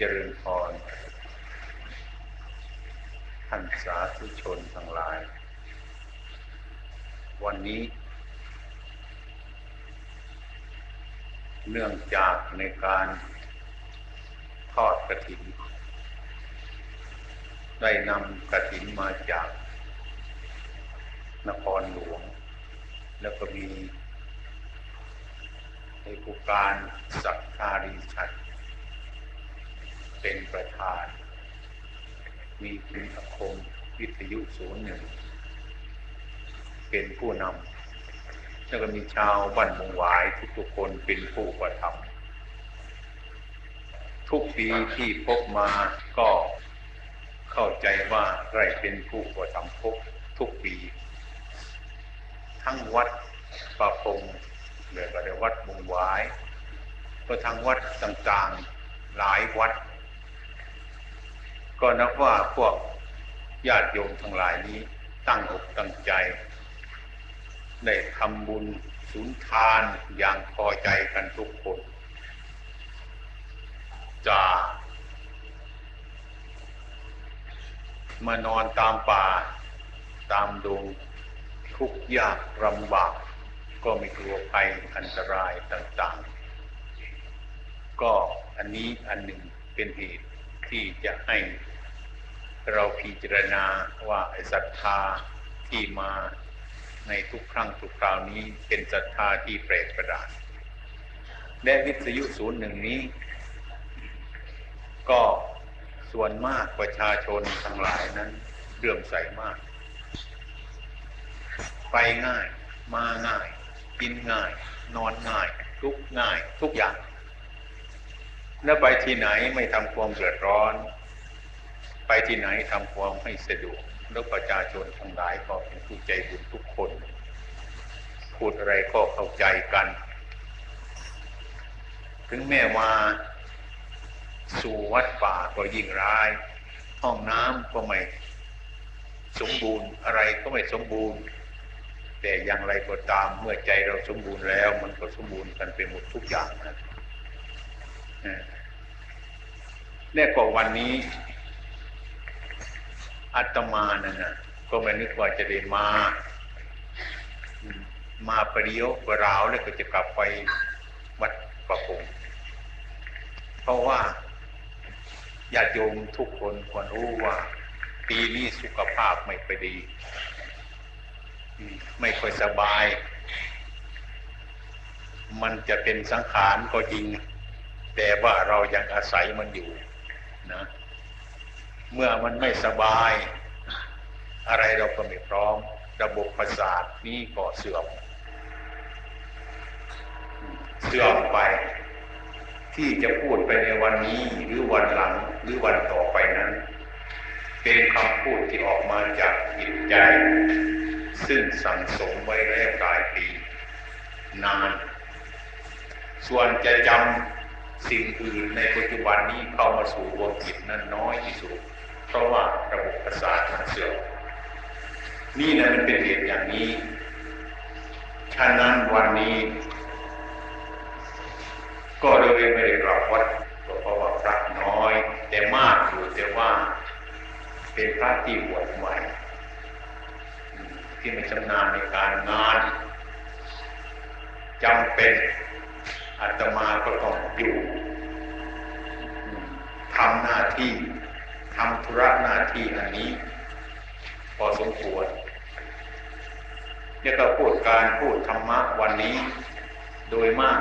เจริญพรท่านสาธุชนทั้งหลาย วันนี้ เนื่องจากในการทอดกระถิน ได้นำกระถินมาจาก นครหลวง แล้วก็มีในผู้การสักคารีชัด เป็นประธาน มีคุณอาคมวิทยุศูนย์หนึ่ง เป็นผู้นำแล้วก็มีชาวบ้านมงหวายทุกๆคนเป็นผู้ประทำทุกปีที่พบมาก็เข้าใจว่าใครเป็นผู้ประทำพบทุกปี ทั้งวัดประพงหรือก็ได้วัดมงหวายก็ทั้งวัดต่างๆหลายวัด ก็นับว่าพวกญาติโยมทั้งหลายนี้ตั้งอกตั้งใจได้ทำบุญสุนทานอย่างพอใจกันทุกคนจะมานอนตามป่าตามดงทุกยากลำบาก ก็ไม่กลัวภัยอันตรายต่างๆ ก็อันนี้อันหนึ่งเป็นเหตุที่จะให้ เราพิจารณาว่าศรัทธาที่มาในทุกครั้งทุกคราวนี้เป็นศรัทธาที่แปลกประหลาดและวิทยุศูนย์หนึ่งนี้ ก็ส่วนมากประชาชนทั้งหลายนั้นเรื่อมใสมาก ไปง่าย มาง่าย กินง่าย นอนง่าย ทุกง่าย ทุกอย่าง แล้วไปที่ไหนไม่ทำความเดือดร้อน ไปที่ไหนทำความให้สะดวกแล้วประชาชนทั้งหลายก็เป็นผู้ใจบุญทุกคน พูดอะไรก็เข้าใจกัน ถึงแม้ว่าสู่วัดป่าก็ยิ่งร้าย ห้องน้ำก็ไม่สมบูรณ์อะไรก็ไม่สมบูรณ์ แต่อย่างไรก็ตามเมื่อใจเราสมบูรณ์แล้ว มันก็สมบูรณ์กันไปหมดทุกอย่างนะแน่กว่าวันนี้ อาตมานั่นนะก็ไม่นึกว่าจะได้มา มาประเดียวประราวแล้วก็จะกลับไปวัดประพงเพราะว่าญาติโยมทุกคนควรรู้ว่า ปีนี้สุขภาพไม่ไปดี ไม่ค่อยสบาย มันจะเป็นสังขารก็จริง แต่ว่าเรายังอาศัยมันอยู่นะ เมื่อมันไม่สบาย อะไรเราก็ไม่พร้อม ระบบประสาทนี้ก็เสื่อม เสื่อมไป ที่จะพูดไปในวันนี้หรือวันหลังหรือวันต่อไปนั้น เป็นคำพูดที่ออกมาจากจิตใจ ซึ่งสั่งสมไว้แล้วหลายปีนาน ส่วนจะจำสิ่งอื่นในปัจจุบันนี้เข้ามาสู่ดวงจิตนั้นน้อยที่สุด เพราะว่าระบบประสาทมันเสื่อมนี่นะมันเป็นเหตุอย่างนี้ฉะนั้นวันนี้ ก็เลยไม่ได้กลับวัดเพราะว่าพระน้อย แต่มากอยู่แต่ว่าเป็นพระที่บวชใหม่ ที่ไม่ชำนาญในการงานจำเป็นอาตมาก็ต้องอยู่ทำหน้าที่ ทำธุระหน้าที่อันนี้ พอสมควรเนี่ยก็พูดการพูดธรรมะวันนี้โดยมาก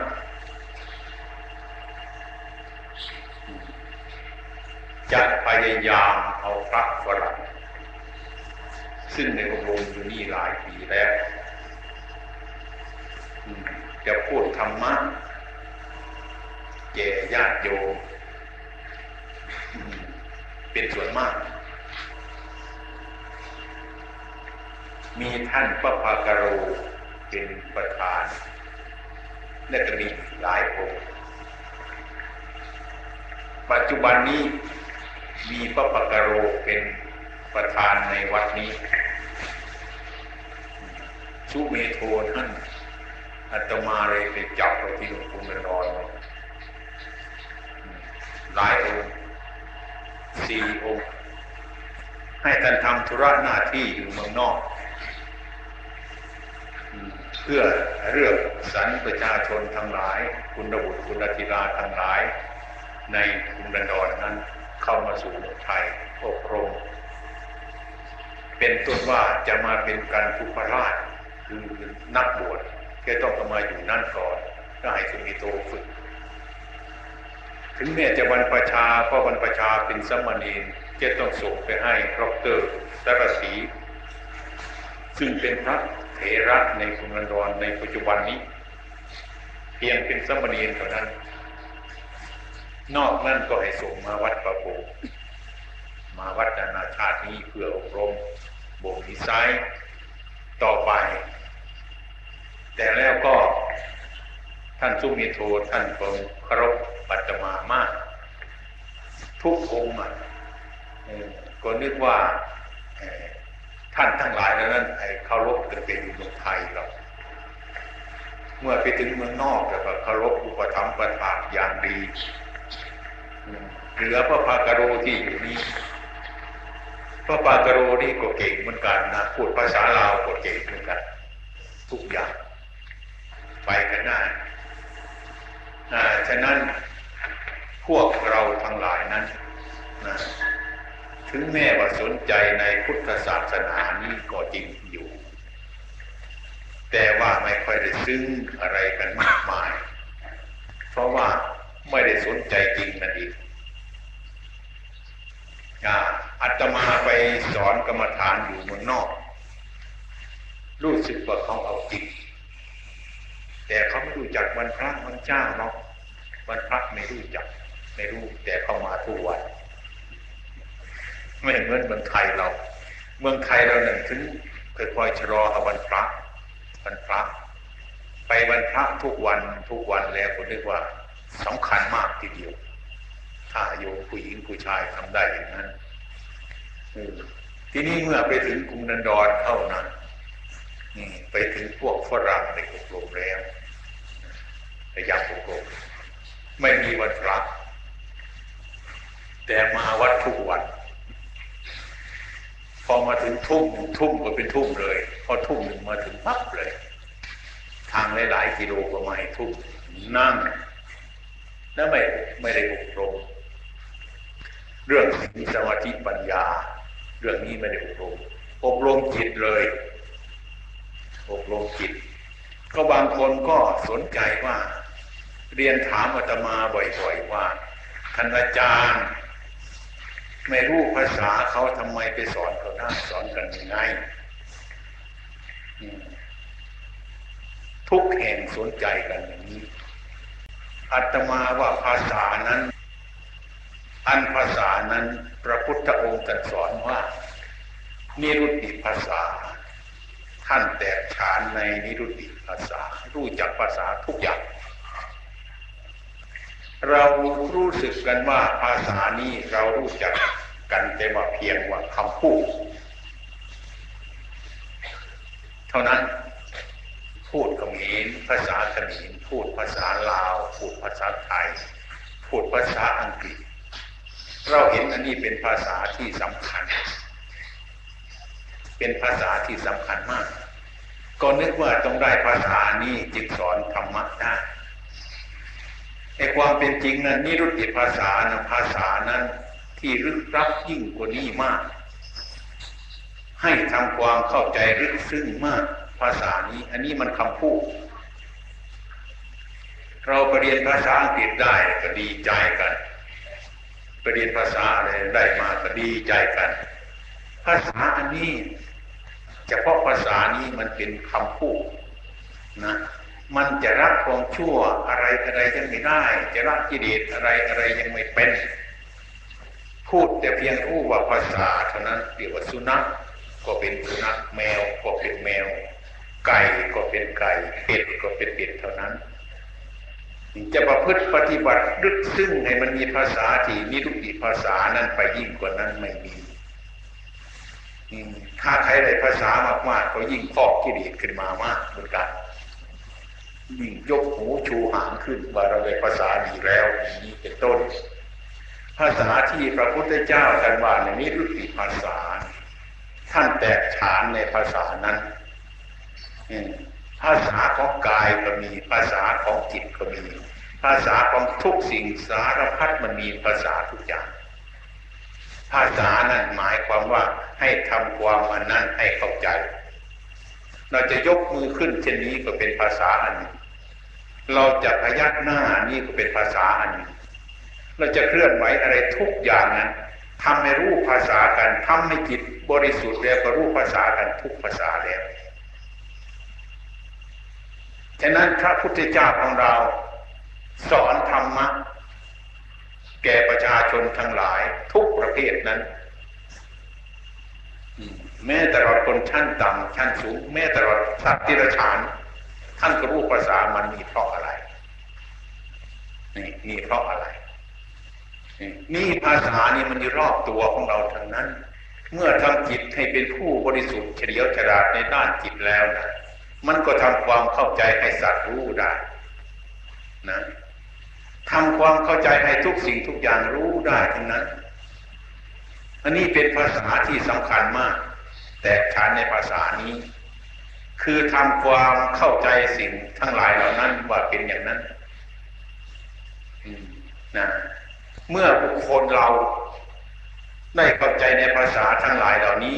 จะพยายามเอาพระฝรั่งซึ่งในอบรมอยู่นี่หลายปีแล้วจะพูดธรรมะแก่ญาติโยม เป็นส่วนมาก มีท่านพระภากโรเป็นประธาน และก็มีหลายองค์ปัจจุบันนี้มีพระภากโรเป็นประธานในวัดนี้ ชุเมโทท่านอาตมาเลยไปจับเราที่หลวงปู่นรอยหลายองค์ สี่องค์ให้ท่านทำธุระหน้าที่อยู่เมืองนอก เพื่อเลือกสรรประชาชนทั้งหลาย คุณบุตรคุณธิราทั้งหลาย ในกรุงดันดอนนั้นเข้ามาสู่เมืองไทยอบรมเป็นต้นว่าจะมาเป็นการทุพราชคือนักบวชแค่ต้องมาอยู่นั่นก่อนก็ให้สุมิโตฝึก ถึงแม้จะบรรพชาเพราะบรรพชาเป็นสมณีนจะต้องส่งไปให้ดรสารสี ซึ่งเป็นพระเถระในกรุงลอนดอนในปัจจุบันนี้ เพียงเป็นสมณีนเท่านั้น นอกนั้นก็ให้ส่งมาวัดประโพมาวัดนานาชาตินี้เพื่ออบรมบ่มนิสัยต่อไป แต่แล้วก็ท่านสุมิโทท่านคงเครพ ปัตมามาก ทุกองค์ก็นึกว่าท่านทั้งหลายแล้วนั้นเคารพกันเป็นเมืองไทยเราเมื่อไปถึงเมืองนอกแล้วก็เคารพอุปถัมภ์ประทานอย่างดีเหลือพระพากโรที่อยู่นี่พระปากโรนี่ก็เก่งเหมือนกันนะพูดภาษาลาวก็เก่งเหมือนกัน ทุกอย่าง ไปกันได้ฉะนั้น พวกเราทั้งหลายนั้นนะถึงแม้ว่าสนใจในพุทธศาสนานี้ก็จริงอยู่ แต่ว่าไม่ค่อยได้ซึ้งอะไรกันมากมาย เพราะว่าไม่ได้สนใจจริงนั่นเองอาตมาไปสอนกรรมฐานอยู่เมืองนอก รู้สึกว่าเขาเอาจริง แต่เขาไม่รู้จักวันพระวันเจ้าเนาะวันพระไม่รู้จัก ไม่รู้แต่เขามาทุกวันไม่เหมือนเมืองไทยเรา เมืองไทยเราหนึ่งถึงค่อยๆชะลออวันพระวันพระ ไปวันพระทุกวันทุกวันแล้วผมนึกว่าสำคัญมากทีเดียว ถ้าโยมผู้หญิงผู้ชายทำได้อย่างนั้นทีนี้เมื่อไปถึงกรุงนันดอนเท่านั้นไปถึงพวกฝรั่งในอบรมแล้วระยะอบรมไม่มีวันพระ แต่มาวัดทุกวัน พอมาถึงทุ่มทุ่มก็เป็นทุ่มเลย พอทุ่มหนึ่งมาถึงปั๊บเลย ทางหลายๆกิโลก็มาให้ทุ่มนั่งแล้วไม่ไม่ได้อบรม เรื่องศีสมาธิปัญญา เรื่องนี้ไม่ได้อบรม อบรมจิตเลย อบรมจิต ก็บางคนก็สนใจว่า เรียนถามอาตมาบ่อยๆว่าท่านอาจารย์ ไม่รู้ภาษาเขาทำไมไปสอนเขาได้สอนกันยังไงทุกแห่งสนใจกันอย่างนี้อาตมาว่าภาษานั้น อันภาษานั้น พระพุทธองค์ตรัสสอนว่า นิรุตติภาษา ท่านแตกฉานในนิรุตติภาษา รู้จักภาษาทุกอย่าง เรารู้สึกกันว่าภาษานี้เรารู้จักกันแต่ว่าเพียงว่าคำพูด เท่านั้นพูดเขมรภาษาเขมรพูดภาษาลาว พูดภาษาไทย พูดภาษาอังกฤษ เราเห็นอันนี้เป็นภาษาที่สำคัญ เป็นภาษาที่สำคัญมาก ก็นึกว่าต้องได้ภาษานี้จึงสอนธรรมะได้ ในความเป็นจริงนั้นนิรุตติภาษานะภาษานั้นที่ลึกลับยิ่งกว่านี้มาก ให้ทำความเข้าใจลึกซึ้งมากภาษานี้ อันนี้มันคำพูด เราไปเรียนภาษาอังกฤษได้ก็ดีใจกันเรียนภาษาอะไรได้มาก็ดีใจกัน ภาษาอันนี้เฉพาะภาษานี้มันเป็นคำพูดนะ มันจะรักความชั่วอะไรอะไรยังไม่ได้ จะรักกิเลสอะไรอะไรยังไม่เป็น พูดแต่เพียงรู้ว่าภาษาเท่านั้นเรียกว่าสุนัขก็เป็นสุนัขแมวก็เป็นแมว ไก่ก็เป็นไก่เป็ดก็เป็นเป็ดเท่านั้น จะประพฤติปฏิบัติลึกซึ้งให้มันมีภาษาที่มีทุกติภาษานั้นไปยิ่งกว่านั้นไม่มีถ้าใครได้ภาษามากๆก็ยิ่งพอกกิเลสขึ้นมามากเหมือนกัน ยิ่งยกหูชูหางขึ้นว่าเราได้ภาษาดีแล้วนี้เป็นต้น ภาษาที่พระพุทธเจ้าท่านว่าในนิรุติภาษา ท่านแตกฉานในภาษานั้นภาษาของกายก็มีภาษาของจิตก็มี ภาษาของทุกสิ่งสารพัดมันมีภาษาทุกอย่างภาษานั้นหมายความว่าให้ทำความอันนั้นให้เข้าใจ เราจะยกมือขึ้นเช่นนี้ก็เป็นภาษาอันหนึ่งเราจะพยักหน้านี่ก็เป็นภาษาอันหนึ่งเราจะเคลื่อนไหวอะไรทุกอย่างนั้นทำให้รู้ภาษากันทำให้จิตบริสุทธิ์แล้วก็รู้ภาษากันทุกภาษาแล้วฉะนั้นพระพุทธเจ้าของเราสอนธรรมะแก่ประชาชนทั้งหลายทุกประเภทนั้น แม้แต่เราคนชั้นต่ำชั้นสูง แม้แต่เราสัตว์ที่ระฉาน ท่านก็รู้ภาษามันมีเพราะอะไร นี่มีเพราะอะไร นี่ภาษานี่มันอยู่รอบตัวของเราทั้งนั้น เมื่อทำจิตให้เป็นผู้บริสุทธิ์เฉลียวฉลาดในด้านจิตแล้วนะมันก็ทำความเข้าใจให้สัตว์รู้ได้ นะทำความเข้าใจให้ทุกสิ่งทุกอย่างรู้ได้ทั้งนั้น อันนี้เป็นภาษาที่สำคัญมาก แต่ฉานในภาษานี้ คือทำความเข้าใจสิ่งทั้งหลายเหล่านั้นว่าเป็นอย่างนั้นนะเมื่อบุคคลเราได้เข้าใจในภาษาทั้งหลายเหล่านี้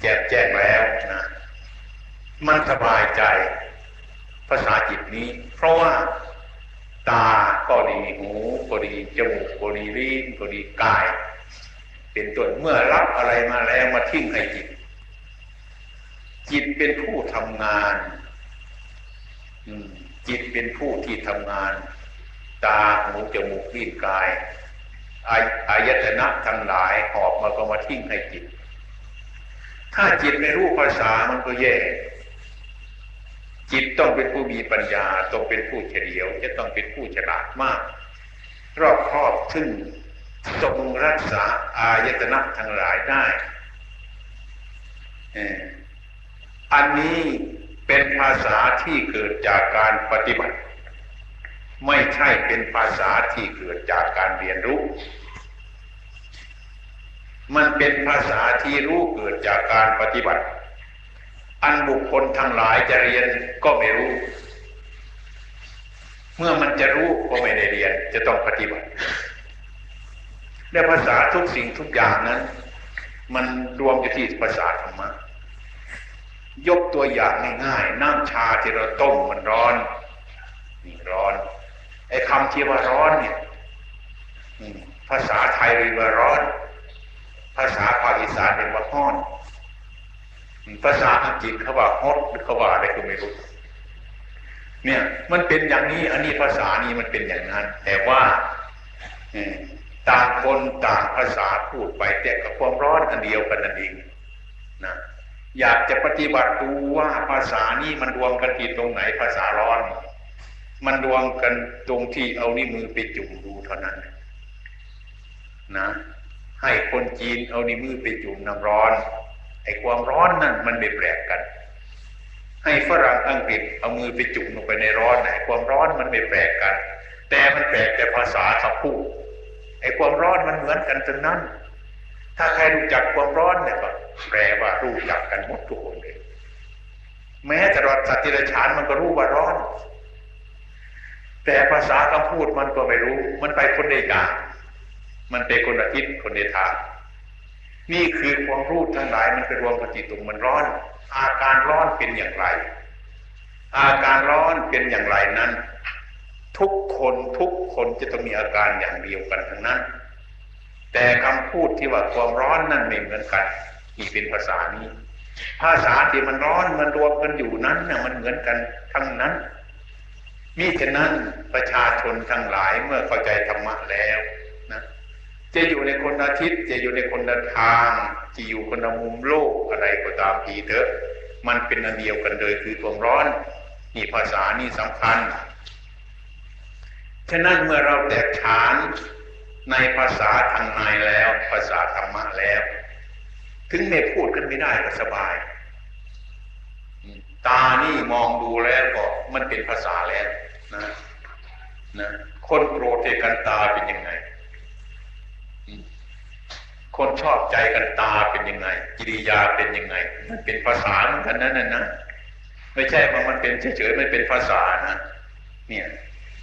แจกแจ้งแล้วนะมันสบายใจภาษาจิตนี้ เพราะว่าตาก็ดีหูก็ดีจมูกก็ดีลิ้นก็ดีกาย เป็นต้นเมื่อรับอะไรมาแล้วมาทิ้งให้จิต จิตเป็นผู้ทำงานจิตเป็นผู้ที่ทำงาน ตาหูจมูกลิ้นกายอายตนะทั้งหลายหอบมาก็มาทิ้งให้จิต ถ้าจิตไม่รู้ภาษามันก็แย่ จิตต้องเป็นผู้มีปัญญา ต้องเป็นผู้เฉลียว จะต้องเป็นผู้ฉลาดมาก รอบครอบซึ่ง ทรงรักษาอายตนะทั้งหลายได้ อันนี้เป็นภาษาที่เกิดจากการปฏิบัติ ไม่ใช่เป็นภาษาที่เกิดจากการเรียนรู้ มันเป็นภาษาที่รู้เกิดจากการปฏิบัติ อันบุคคลทั้งหลายจะเรียนก็ไม่รู้ เมื่อมันจะรู้ก็ไม่ได้เรียนจะต้องปฏิบัติ ในภาษาทุกสิ่งทุกอย่างนั้น มันรวมอยู่ที่ภาษาธรรมะยกตัวอย่างง่ายๆน้ำชาที่เราต้มมันร้อนนี่ร้อนไอ้คำที่ว่าร้อนเนี่ยภาษาไทยเรียกว่าร้อน ภาษาภาคอีสานเรียกว่าห้อน ภาษาอังกฤษเขาว่าฮอตหรือเขาว่าอะไรก็ไม่รู้เนี่ย มันเป็นอย่างนี้ อันนี้ภาษานี้มันเป็นอย่างนั้น แต่ว่า ต่างคนต่างภาษาพูดไปแต่กับความร้อนอันเดียวกันนั่นเองนะอยากจะปฏิบัติดูว่าภาษานี้มันรวมกันที่ตรงไหนภาษาร้อน มันรวมกันตรงที่เอานิ้วมือไปจุ่มดูเท่านั้นนะให้คนจีนเอานิ้วมือไปจุ่มน้ำร้อนไอ้ความร้อนนั่นมันไม่แปลกกัน ให้ฝรั่งอังกฤษเอามือไปจุ่มลงไปในร้อนไอ้ความร้อนมันไม่แปลกกัน แต่มันแปลกแต่ภาษาเขาพูด ไอ้ความร้อนมันเหมือนกันจนนั้น ถ้าใครรู้จักความร้อนเนี่ยก็แปลว่ารู้จักกันหมดทุกคนเลย แม้แต่รอดสัตว์ที่ไรฉานมันก็รู้ว่าร้อน แต่ภาษาคำพูดมันก็ไม่รู้ มันไปคนในอย่างมันเป็นคนอาทิตย์คนในทางนี่คือความรู้ทั้งหลายมันเป็นรวมปฏิตุงมันร้อน อาการร้อนเป็นอย่างไร อาการร้อนเป็นอย่างไรนั้น ทุกคนทุกคนจะต้องมีอาการอย่างเดียวกันทั้งนั้น แต่คำพูดที่ว่าความร้อนนั่นไม่เหมือนกันนี่เป็นภาษานี้ ภาษาที่มันร้อนมันรวมกันอยู่นั้นน่ะมันเหมือนกันทั้งนั้นมิฉะนั้นประชาชนทั้งหลายเมื่อเข้าใจธรรมะแล้วนะจะอยู่ในคนอาทิตย์ จะอยู่ในคนทางจะอยู่คนมุมโลกอะไรก็ตามทีเถอะ มันเป็นอันเดียวกันเลยคือความร้อนนี่ภาษานี่สำคัญ ฉะนั้นเมื่อเราแตกฉานในภาษาทางในแล้ว ภาษาธรรมะแล้ว ถึงไม่พูดกันไม่ได้ก็สบาย ตานี่มองดูแล้วก็มันเป็นภาษาแล้วนะนะคนโกรธกันตาเป็นยังไง คนชอบใจกันตาเป็นยังไง กิริยาเป็นยังไง มันเป็นภาษาเหมือนกันนั่นนะไม่ใช่ว่ามันเป็นเฉยๆมันเป็นภาษานะเนี่ย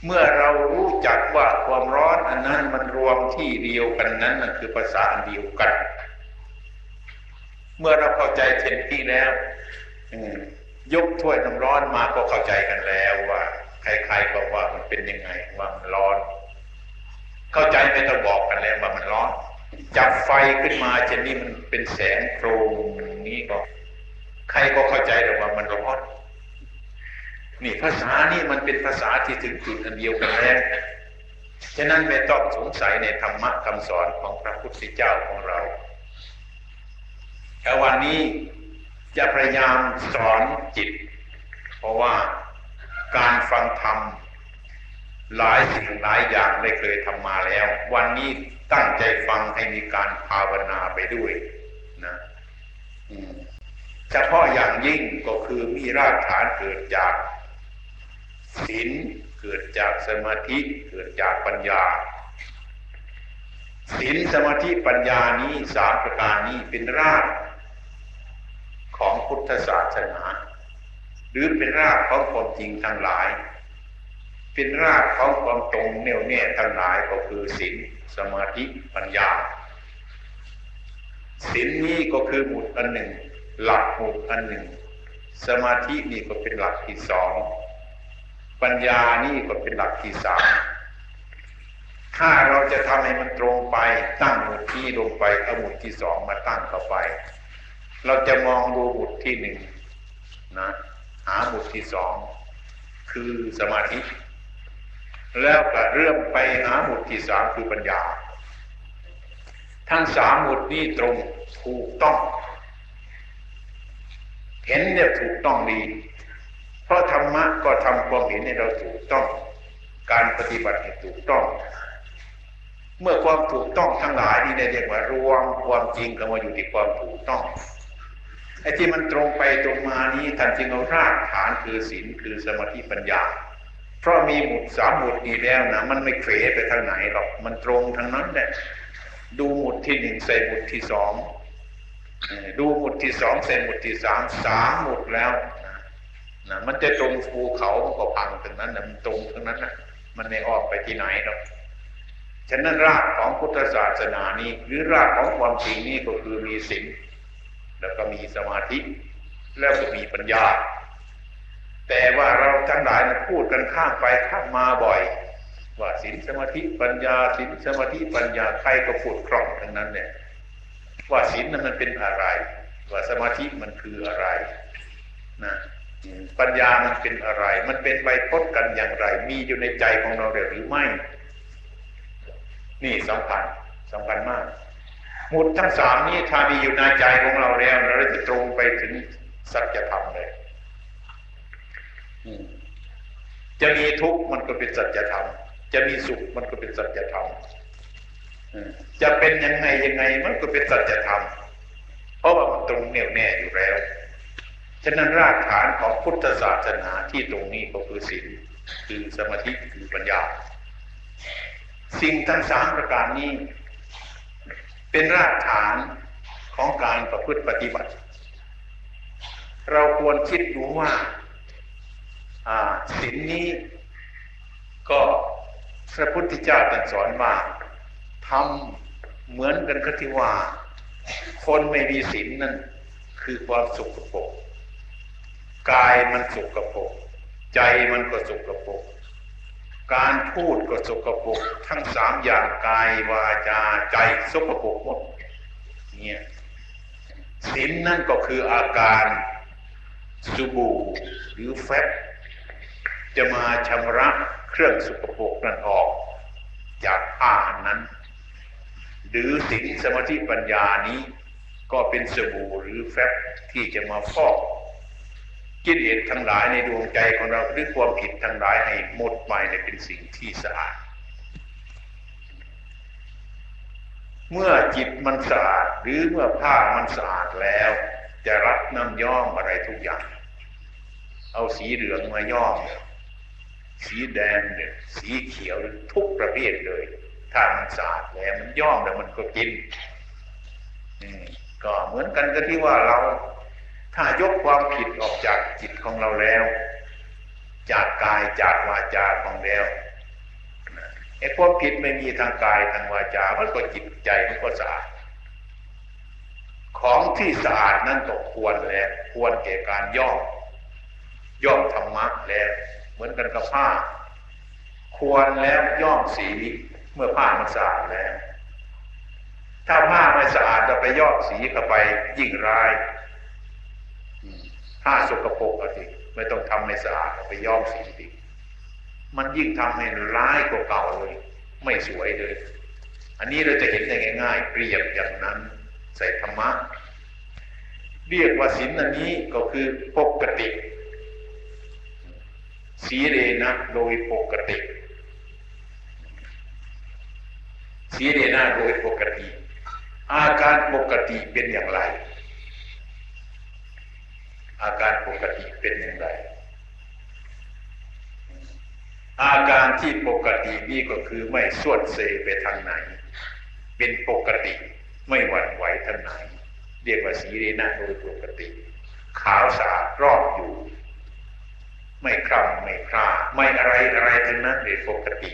เมื่อเรารู้จักว่าความร้อนอันนั้นมันรวมที่เดียวกันนั้นนั่นคือภาษาอันเดียวกัน เมื่อเราเข้าใจเช่นที่แล้วยกถ้วยน้ำร้อนมาก็เข้าใจกันแล้วว่าใครๆบอกว่ามันเป็นยังไงว่ามันร้อน เข้าใจไม่ต้องบอกกันแล้วว่ามันร้อน จับไฟขึ้นมาเช่นนี้มันเป็นแสงโครงนี้ก็ใครก็เข้าใจแต่ว่ามันร้อน นี่ภาษานี่มันเป็นภาษาที่ถึงจุดอันเดียวกันแล้วฉะนั้นไม่ต้องสงสัยในธรรมะคำสอนของพระพุทธเจ้าของเราแต่วันนี้จะพยายามสอนจิต เพราะว่าการฟังธรรมหลายสิ่งหลายอย่างได้เคยทำมาแล้ว วันนี้ตั้งใจฟังให้มีการภาวนาไปด้วยนะเฉพาะอย่างยิ่งก็คือมีรากฐานเกิดจาก ศีลเกิดจากสมาธิเกิดจากปัญญาศีลสมาธิปัญญานี้สามประการนี้เป็นรากของพุทธศาสนา หรือเป็นรากของความจริงทั้งหลาย เป็นรากของความตรงแน่วแน่ทั้งหลายก็คือศีลสมาธิปัญญาศีลนี้ก็คือหมุดอันหนึ่ง หลักหมุดอันหนึ่ง สมาธินี่ก็เป็นหลักที่สอง ปัญญานี่ก็เป็นหลักที่สามถ้าเราจะทำให้มันตรงไปตั้งหมุดที่ลงไปเอาหมุดที่สองมาตั้งเข้าไป เราจะมองดูหมุดที่หนึ่งนะหาหมุดที่สองคือสมาธิ แล้วก็เริ่มไปหาหมุดที่สามคือปัญญา ทั้งสามหมุดนี้ตรงถูกต้อง เห็นเนี่ยถูกต้องดี ราะธรรมะก็ทำความเห็นให้เราถูกต้อง การปฏิบัติให้ถูกต้อง เมื่อความถูกต้องทั้งหลายนี่เรียกว่ารวมความจริงกันมาอยู่ที่ความถูกต้องไอ้ที่มันตรงไปตรงมานี้ท่านจึงเอารากฐานคือศีลคือสมาธิปัญญา เพราะมีหมุดสามหมุดนี้แล้วนะมันไม่เขวไปทางไหนหรอกมันตรงทางนั้นแหละดูหมุดที่หนึ่งใส่หมุดที่สองดูหมุดที่สองใส่หมุดที่สามสามหมุดแล้ว นะมันจะตรงภูเขามันก็พังถึงนั้นนะมันตรงทั้งนั้นนะมันไม่ออกไปที่ไหนหรอกฉะนั้นรากของพุทธศาสนานี้หรือรากของความจริงนี้ก็คือมีศีลแล้วก็มีสมาธิ แล้วก็มีปัญญา แต่ว่าเราทั้งหลายนพูดกันข้ามไปข้ามมาบ่อย ว่าศีลสมาธิปัญญาศีลสมาธิปัญญาใครก็พูดคล่องทั้งนั้นเนี่ยว่าศีลนั้นมันเป็นอะไร ว่าสมาธิมันคืออะไรนะ ปัญญามันเป็นอะไร มันเป็นไปพจน์กันอย่างไร มีอยู่ในใจของเราหรือไม่ นี่สำคัญสำคัญมากหมุดทั้งสามนี้ถ้ามีอยู่ในใจของเราแล้วเราจะตรงไปถึงสัจธรรมเลยจะมีทุกข์มันก็เป็นสัจธรรม จะมีสุขมันก็เป็นสัจธรรมจะเป็นยังไงยังไงมันก็เป็นสัจธรรม เพราะว่ามันตรงแน่วแน่อยู่แล้ว ฉะนั้นรากฐานของพุทธศาสนาที่ตรงนี้ก็คือศีลคือสมาธิคือปัญญา สิ่งทั้งสามประการนี้ เป็นรากฐานของการประพฤติปฏิบัติ เราควรคิดดูว่าศีลนี้ก็พระพุทธเจ้าตรัสสอนว่าทำเหมือนกันก็ที่ว่า คนไม่มีศีลนั่นคือความสุขปก กายมันสกปรกใจมันก็สกปรกการพูดก็สกปรกทั้งสามอย่างกายวาจาใจสกปรกหมดเนี่ยศีลนั่นก็คืออาการสุบูหรือแฟบจะมาชำระเครื่องสกปรกนั้นออก จากอาหารนั้น หรือศีลสมาธิปัญญานี้ก็เป็นสบู่หรือแฟบที่จะมาฟอก กิเลสทั้งหลายในดวงใจของเราหรือความผิดทั้งหลายให้หมดไปในเป็นสิ่งที่สะอาด เมื่อจิตมันสะอาดหรือเมื่อผ้ามันสะอาดแล้ว จะรับน้ำย่อมอะไรทุกอย่าง เอาสีเหลืองมาย่อมสีแดงเนี่ยสีเขียวทุกประเภทเลย ถ้ามันสะอาดแล้วมันย่อมแล้วมันก็กินก็เหมือนกันก็ที่ว่าเรา ถ้ายกความผิดออกจากจิตของเราแล้ว จากกายจากวาจาของแล้วไอ้ความผิดไม่มีทางกายทางวาจา มันก็จิตใจมันก็สะอาด ของที่สะอาดนั่นก็ควรแล้ว ควรแก่การย่อม ย่อมธรรมะแล้ว เหมือนกันกับผ้า ควรแล้วย่อมสีเมื่อผ้ามันสะอาดแล้ว ถ้าผ้าไม่สะอาดจะไปย่อมสีเข้าไปยิ่งร้าย ผ้าสกปรกอะสิไม่ต้องทำให้สะอาดไปย่อมสีดิมันยิ่งทำให้ร้ายกว่าเก่าเลย ไม่สวยเลย อันนี้เราจะเห็นได้ง่าย ๆ เปรียบอย่างนั้น ใส่ธรรมะ เรียกว่าศีลอันนี้ก็คือปกติสีเรนะโดยปกติสีเรนะโดยปกติ อาการปกติเป็นอย่างไร อาการปกติเป็นอย่างไร อาการที่ปกตินี่ก็คือไม่สวดเซไปทางไหน เป็นปกติไม่หวั่นไหวทางไหน เรียกว่าสีเรนะโดยปกติ ขาวสะอาดรอบอยู่ ไม่คร่ำไม่คร่าไม่อะไรอะไรทั้งนั้นเรียปกติ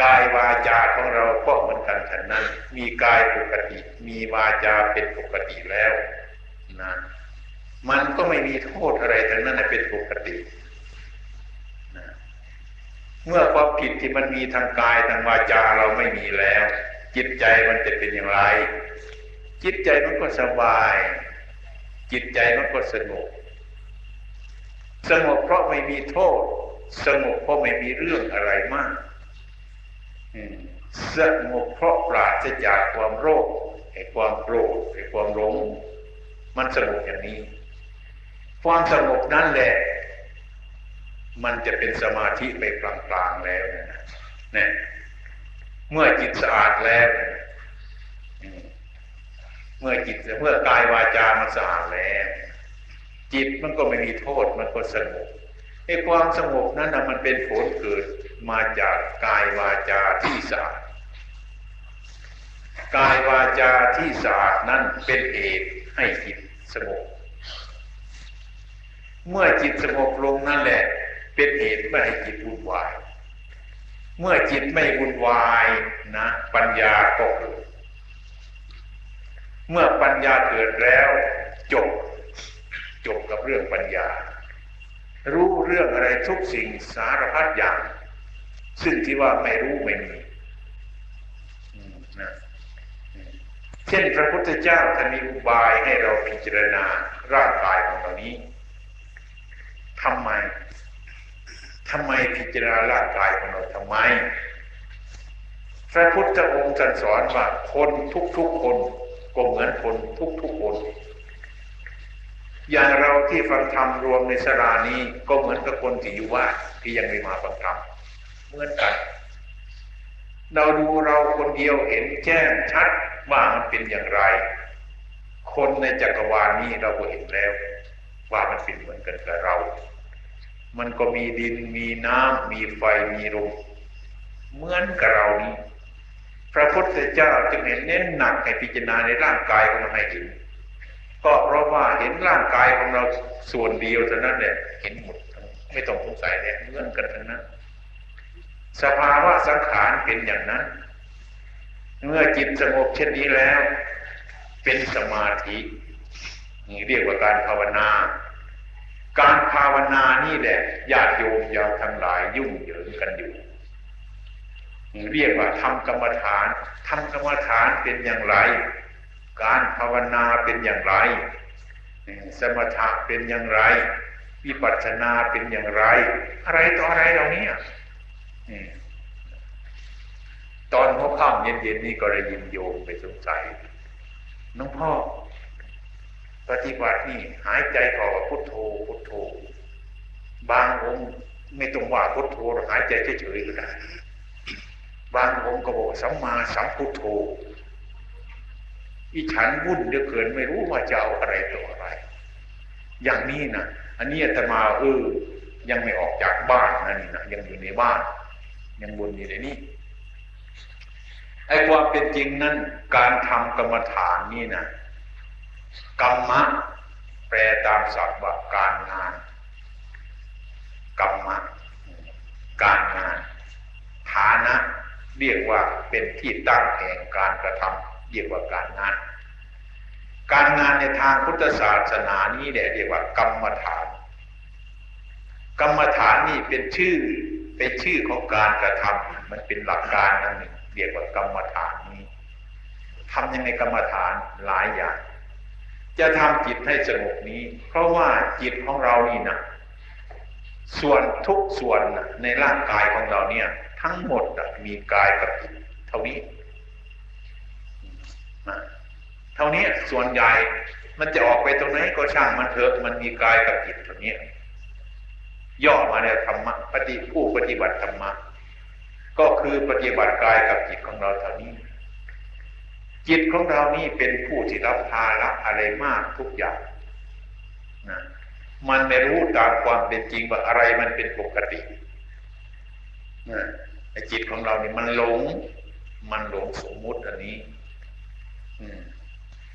กายวาจาของเราก็เหมือนกันฉันนั้น มีกายปกติ มีวาจาเป็นปกติแล้วนะ มันก็ไม่มีโทษอะไรทั้งนั้นเป็นปกติ เมื่อความผิดที่มันมีทางกายทางวาจาเราไม่มีแล้ว จิตใจมันจะเป็นอย่างไร จิตใจมันก็สบาย จิตใจมันก็สงบสงบเพราะไม่มีโทษ สงบเพราะไม่มีเรื่องอะไรมากสงบเพราะปราศจากความโรคไอ้ความโกรธไอ้ความหลงมันสงบอย่างนี้ ความสงบนั่นแหละ มันจะเป็นสมาธิไปกลางๆแล้วนะเมื่อจิตสะอาดแล้วเมื่อจิตเมื่อกายวาจามันสะอาดแล้ว จิตมันก็ไม่มีโทษมันก็สงบไอ้ความสงบนั้นนะมันเป็นผลเกิดมาจากกายวาจาที่สะอาดกายวาจาที่สะอาดนั้นเป็นเหตุให้จิตสงบ เมื่อจิตสงบลงนั่นแหละ เป็นเหตุไม่ให้จิตวุ่นวาย เมื่อจิตไม่วุ่นวายนะ ปัญญาก็เกิดเมื่อปัญญาเกิดแล้วจบจบกับเรื่องปัญญา รู้เรื่องอะไรทุกสิ่งสารพัดอย่าง ซึ่งที่ว่าไม่รู้ไม่มีนะเช่นพระพุทธเจ้าท่านมีอุบายให้เราพิจารณาร่างกายของเรานี้ ทำไมทำไมพิจารณาร่างกายของเราทำไม พระพุทธองค์สอนว่าคนทุกๆคนก็เหมือนคนทุกๆคน อย่างเราที่ฟังธรรมรวมในสรานี้ก็เหมือนกับคนที่อยู่ว่าที่ยังไม่มาฟังธรรมเหมือนกัน เราดูเราคนเดียวเห็นแจ้งชัดว่ามันเป็นอย่างไร คนในจักรวาลนี้เราก็เห็นแล้ว ว่ามันเป็นเหมือนกันกับเรา มันก็มีดินมีน้ำมีไฟมีลมเหมือนกับเรานี้พระพุทธเจ้าจึงเห็นเน้นหนักให้พิจารณาในร่างกายของเราให้เห็นก็เพราะว่าเห็นร่างกายของเราส่วนเดียวเท่านั้นเนี่ยเห็นหมดไม่ต้องสงสัยเลยเหมือนกันทั้งนั้นสภาวะสังขารเป็นอย่างนั้น เมื่อจิตสงบเช่นนี้แล้ว เป็นสมาธิ เรียกว่าการภาวนา การภาวนานี่แหละญาติโยมยาทั้งหลายยุ่งเหยิงกันอยู่ เรียกว่าทำกรรมฐานทำกรรมฐานเป็นอย่างไร การภาวนาเป็นอย่างไร สมถะเป็นอย่างไรวิปัสสนาเป็นอย่างไร อะไรต่ออะไรเหล่านี้ตอนหัวค่ำเย็นๆนี่ก็ได้ยินโยมไปสงสัยน้องพ่อ ปฏิบัตินี่หายใจออกพุทโธพุทโธ บางองค์ไม่ต้องว่าพุทโธหายใจเฉยๆก็ได้บางองค์ก็บอกสัมมาสัมพุทโธอีฉันวุ่นเดือเกินไม่รู้ว่าจะเอาอะไรตัวอะไร อย่างนี้นะอันนี้อาตมาเออยังไม่ออกจากบ้านนั่นนะยังอยู่ในบ้าน ยังวนอยู่ในนี้ไอ้ความเป็นจริงนั้นการทำกรรมฐานนี่นะ กรรมะ แปลตามศัพท์ว่าการงาน กรรมะ การงาน ฐานะ เรียกว่าเป็นที่ตั้งแห่งการกระทำเรียกว่าการงาน การงานในทางพุทธศาสนานี้แหละเรียกว่ากรรมฐาน กรรมฐานนี่เป็นชื่อเป็นชื่อของการกระทำมันเป็นหลักการนั่นหนึ่งเรียกว่ากรรมฐานนี้ทำยังไงกรรมฐานหลายอย่าง จะทำจิตให้สงบนี้ เพราะว่าจิตของเรานี่นะส่วนทุกส่วนในร่างกายของเราเนี่ย ทั้งหมดมีกายกับจิตเท่านี้เท่านี้ส่วนใหญ่มันจะออกไปตรงไหนก็ช่างมันเถอะมันมีกายกับจิตเท่านี้ย่อมาในธรรมะปฏิผู้ปฏิบัติธรรมะก็คือปฏิบัติกายกับจิตของเราเท่านี้ จิตของเรานี่เป็นผู้ที่รับภาระอะไรมากทุกอย่างนะมันไม่รู้ตามความเป็นจริงว่าอะไรมันเป็นปกตินะจิตของเรานี่มันหลง มันหลงสมมุติอันนี้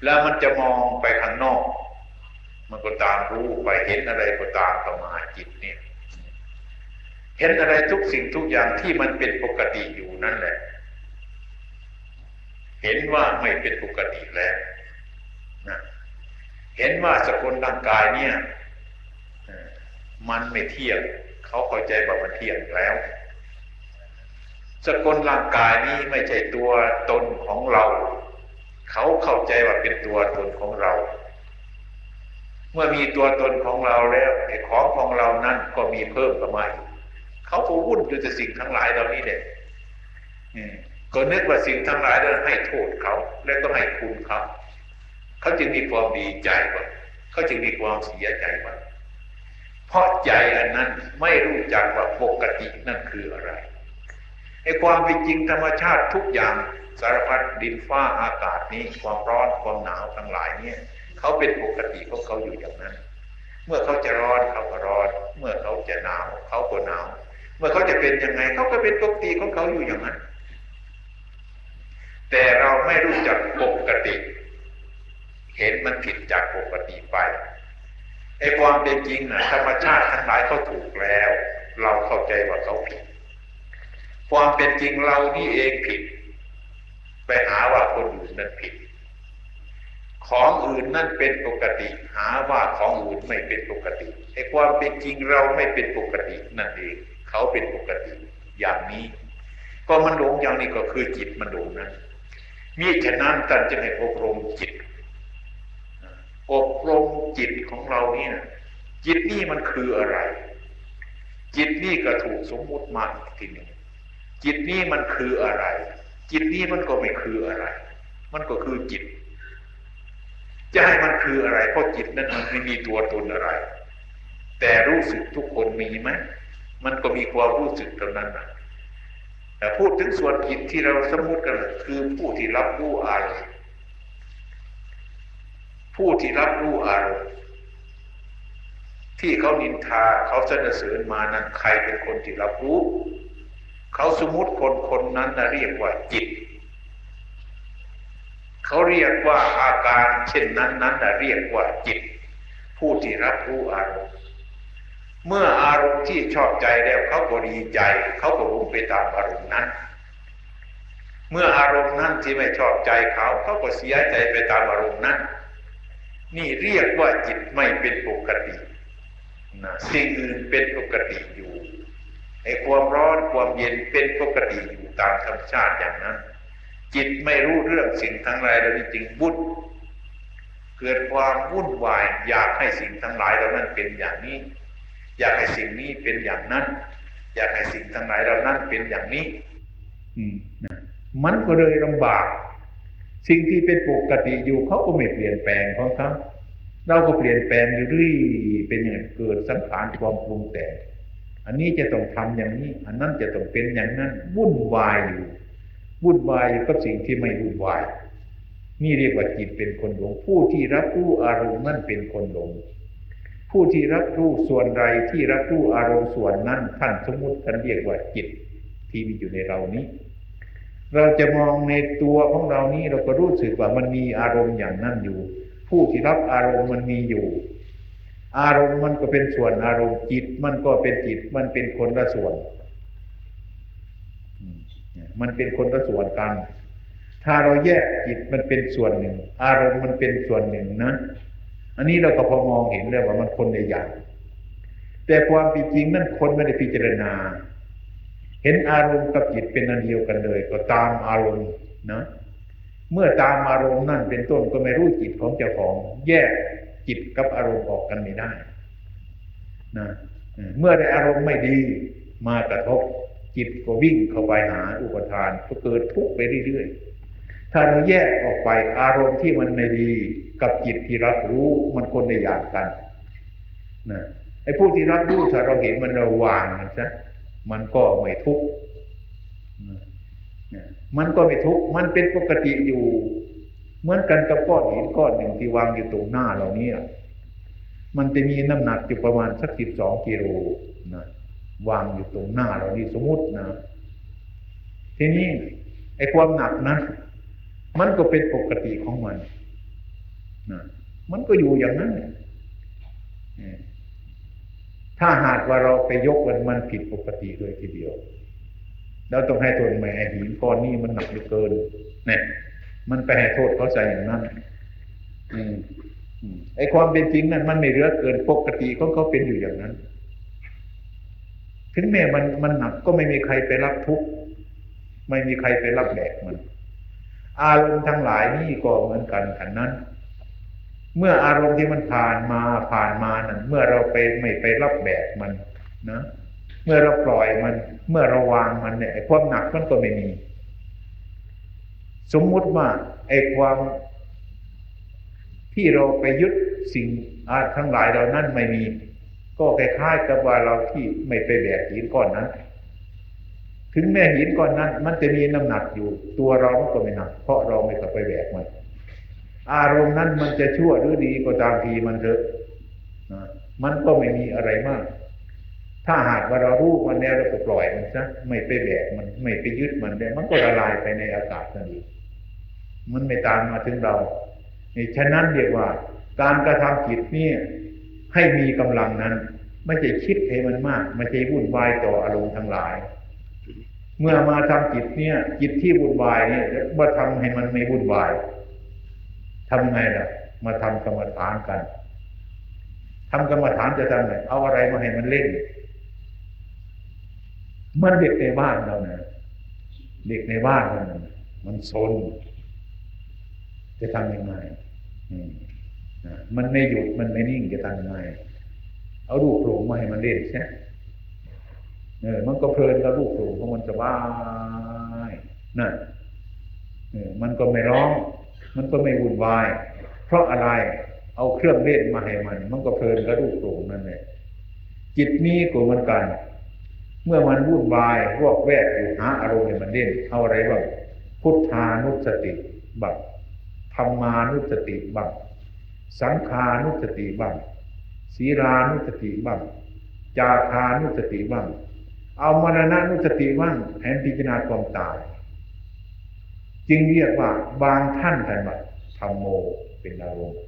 แล้วมันจะมองไปข้างนอก มันก็ตามรู้ไปเห็นอะไรก็ตามเข้ามาจิตเนี่ย เห็นอะไรทุกสิ่งทุกอย่างที่มันเป็นปกติอยู่นั่นแหละ เห็นว่าไม่เป็นปกติแล้วนะเห็นว่าสกุลร่างกายเนี่ยมันไม่เที่ยงเขาเข้าใจว่ามันเที่ยงแล้วสกุลร่างกายนี้ไม่ใช่ตัวตนของเรา เขาเข้าใจว่าเป็นตัวตนของเรา เมื่อมีตัวตนของเราแล้วไอ้ของของเรานั้นก็มีเพิ่มขึ้นมาอีกเขาก็วุ่นอยู่แต่สิ่งทั้งหลายเหล่านี้เด็ก ก็นึกว่าสิ่งทั้งหลายนั้นให้โทษเขา และก็ให้คุณเขาเขาจึงมีความดีใจว่าเขาจึงมีความเสียใจว่าเพราะใจอันนั้นไม่รู้จักว่าปกตินั่นคืออะไรไอ้ความเป็นจริงธรรมชาติทุกอย่างสารพัดดินฟ้าอากาศนี้ความร้อนความหนาวทั้งหลายเนี่ยเขาเป็นปกติของเขาอยู่อย่างนั้น เมื่อเขาจะร้อนเขาก็ร้อน เมื่อเขาจะหนาวเขาก็หนาว เมื่อเขาจะเป็นยังไงเขาก็เป็นปกติของเขาอยู่อย่างนั้น แต่เราไม่รู้จักปกติ เห็นมันผิดจากปกติไปไอ้ความเป็นจริงนะธรรมชาติทั้งหลายเขาถูกแล้ว เราเข้าใจว่าเขาผิด ความเป็นจริงเรานี่เองผิด ไปหาว่าคนอื่นนั้นผิด ของอื่นนั่นเป็นปกติ หาว่าของอื่นไม่เป็นปกติไอ้ความเป็นจริงเราไม่เป็นปกตินั่นเองเขาเป็นปกติอย่างนี้ ก็มันหลงอย่างนี้ก็คือจิตมันหลงนั้น มีฉะนั้นท่านจะให้อบรมจิต อบรมจิตของเรานี่นะจิตนี่มันคืออะไร จิตนี่ก็ถูกสมมุติมาอีกทีหนึ่งจิตนี่มันคืออะไร จิตนี่มันก็ไม่คืออะไร มันก็คือจิต จะให้มันคืออะไร เพราะจิตนั้นมันไม่มีตัวตนอะไร แต่รู้สึกทุกคนมีไหมมันก็มีความรู้สึกตรงนั้นนะ แต่พูดถึงส่วนจิตที่เราสมมติกันคือผู้ที่รับรู้อารมณ์ผู้ที่รับรู้อารมณ์ที่เขานินทาเขาสนเสริญมานั้นใครเป็นคนที่รับรู้ เขาสมมติคนคนนั้นนะเรียกว่าจิต เขาเรียกว่าอาการเช่นนั้นนั้นนะเรียกว่าจิต ผู้ที่รับรู้อารมณ์ เมื่ออารมณ์ที่ชอบใจแล้วเขาก็ดีใจ เขาก็รู้ไปตามอารมณ์นั้น เมื่ออารมณ์นั้นที่ไม่ชอบใจเขาเขาก็เสียใจไปตามอารมณ์นั้น นี่เรียกว่าจิตไม่เป็นปกตินะสิ่งอื่นเป็นปกติอยู่ไอ้ความร้อนความเย็นเป็นปกติอยู่ตามธรรมชาติอย่างนั้น จิตไม่รู้เรื่องสิ่งทั้งหลายเหล่านี้จึงวุ่นเกิดความวุ่นวายอยากให้สิ่งทั้งหลายเหล่านั้นเป็นอย่างนี้ อยากให้สิ่งนี้เป็นอย่างนั้น อยากให้สิ่งทั้งหลายเรานั้นเป็นอย่างนี้ อืมนะมันก็เลยลำบาก สิ่งที่เป็นปกติอยู่เขาก็ไม่เปลี่ยนแปลงของเขาเราก็เปลี่ยนแปลงอยู่เรื่อยเป็นอย่างเกิดสังขารความปรุงแต่งอันนี้จะต้องทำอย่างนี้ อันนั้นจะต้องเป็นอย่างนั้นวุ่นวายอยู่วุ่นวายกับสิ่งที่ไม่วุ่นวาย นี่เรียกว่าจิตเป็นคนหลงผู้ที่รับรู้อารมณ์นั่นเป็นคนหลง ผู้ที่รับรู้ส่วนใดที่รับรู้อารมณ์ส่วนนั้นท่านสมมติท่านเรียกว่าจิตที่มีอยู่ในเรานี้ เราจะมองในตัวของเรานี้เราก็รู้สึกว่ามันมีอารมณ์อย่างนั้นอยู่ ผู้ที่รับอารมณ์มันมีอยู่ อารมณ์มันก็เป็นส่วนอารมณ์จิต มันก็เป็นจิตมันเป็นคนละส่วน มันเป็นคนละส่วนกัน ถ้าเราแยกจิตมันเป็นส่วนหนึ่ง อารมณ์มันเป็นส่วนหนึ่งนะ อันนี้เราก็พอมองเห็นเลยว่ามันคนในอย่างแต่ความจริงนั่นคนไม่ได้พิจารณา เห็นอารมณ์กับจิตเป็นอันเดียวกันเลย ก็ตามอารมณ์นะ เมื่อตามอารมณ์นั่นเป็นต้นก็ไม่รู้จิตของเจ้าของ แยกจิตกับอารมณ์ออกกันไม่ได้นะเมื่อได้อารมณ์ไม่ดีมากระทบจิตก็วิ่งเข้าไปหาอุปทานก็เกิดทุกข์ไปเรื่อยๆ ถ้าเราแยกออกไปอารมณ์ที่มันไม่ดี กับจิตที่รับรู้มันคนในอย่างกันนะไอ้ผู้ที่รับรู้ถ้าเราเห็นมันเราวางมันซะมันก็ไม่ทุกข์มันก็ไม่ทุกข์มันเป็นปกติอยู่ เหมือนกันกับก้อนหินก้อนหนึ่งที่วางอยู่ตรงหน้าเราเนี่ยมันจะมีน้ำหนักอยู่ประมาณสักสิบสองกิโลนะวางอยู่ตรงหน้าเรานี่สมมตินะทีนี้ไอ้ความหนักนะมันก็เป็นปกติของมัน มันก็อยู่อย่างนั้นถ้าหากว่าเราไปยกมันมันผิดปกติโดยทีเดียวเราต้องให้โทษแม่หินก้อนนี้มันหนักเหลือเกินเนี่ยมันไปให้โทษเขาใส่อย่างนั้นอืมไอ้ความเป็นจริงนั้นมันไม่เหลือเกินปกติของเขาเป็นอยู่อย่างนั้น ถึงแม้มันมันหนักก็ไม่มีใครไปรับทุกข์ไม่มีใครไปรับแบกมัน อารมณ์ทั้งหลายนี่ก็เหมือนกันขันนั้น เมื่ออารมณ์ที่มันผ่านมาผ่านมานั้นเมื่อเราไปไม่ไปรับแบกมันนะ เมื่อเราปล่อยมัน เมื่อเราวางมันเนี่ยความหนักมันก็ไม่มี สมมุติว่าไอ้ความที่เราไปยึดสิ่งทั้งหลายเหล่านั้นไม่มี ก็คล้ายๆกับว่าเราที่ไม่ไปแบกหินก้อนนั้น ถึงแม้หินก้อนนั้น มันจะมีน้ำหนักอยู่ ตัวเราก็ไม่หนัก เพราะเราไม่กลับไปแบกมัน อารมณ์นั้นมันจะชั่วหรือดีก็ตามทีมันเถอะมันก็ไม่มีอะไรมาก ถ้าหากว่าเรารู้มันแล้วเราก็ปล่อยมันซะไม่ไปแบกมันไม่ไปยึดมันเลยมันก็ละลายไปในอากาศนั่นเองมันไม่ตามมาถึงเราฉะนั้นเรียกว่า การกระทำจิตนี่ให้มีกำลังนั้น ไม่ใช่คิดให้มันมากไม่ใช่วุ่นวายต่ออารมณ์ทั้งหลาย เมื่อมาทำจิตเนี่ยจิตที่วุ่นวายเนี่ยมาทำให้มันไม่วุ่นวาย ทำไงล่ะ มาทำกรรมฐานกันทำกรรมฐานจะทำไงเอาอะไรมาให้มันเล่น มันเด็กในบ้านเราเนะเด็กในบ้านเรามันซนจะทำยังไงมันไม่หยุดมันไม่นิ่งจะทำยังไงเอาลูกโผล่มาให้มันเล่นใช่เออมันก็เพลินกับลูกโผล่เพราะมันสบายนั่นเออมันก็ไม่ร้อง มันก็ไม่วุ่นวาย เพราะอะไรเอาเครื่องเล่นมาให้มัน มันก็เพลินกับลูกโผล่นั่นแหละจิตนี้ก็เหมือนกัน เมื่อมันวุ่นวายวอกแวกอยู่หาอารมณ์ให้มันเล่นเอาอะไรบ้างพุทธานุสติบังธรรมานุสติบ้างสังขานุสติบ้างศีรานุสติบ้างจาคานุสติบ้าง เอามรณะนุสติบ้างแผนพิจารณาความตาย จึงเรียกว่าบางท่านท่านว่าธรรมโมเป็นอารมณ์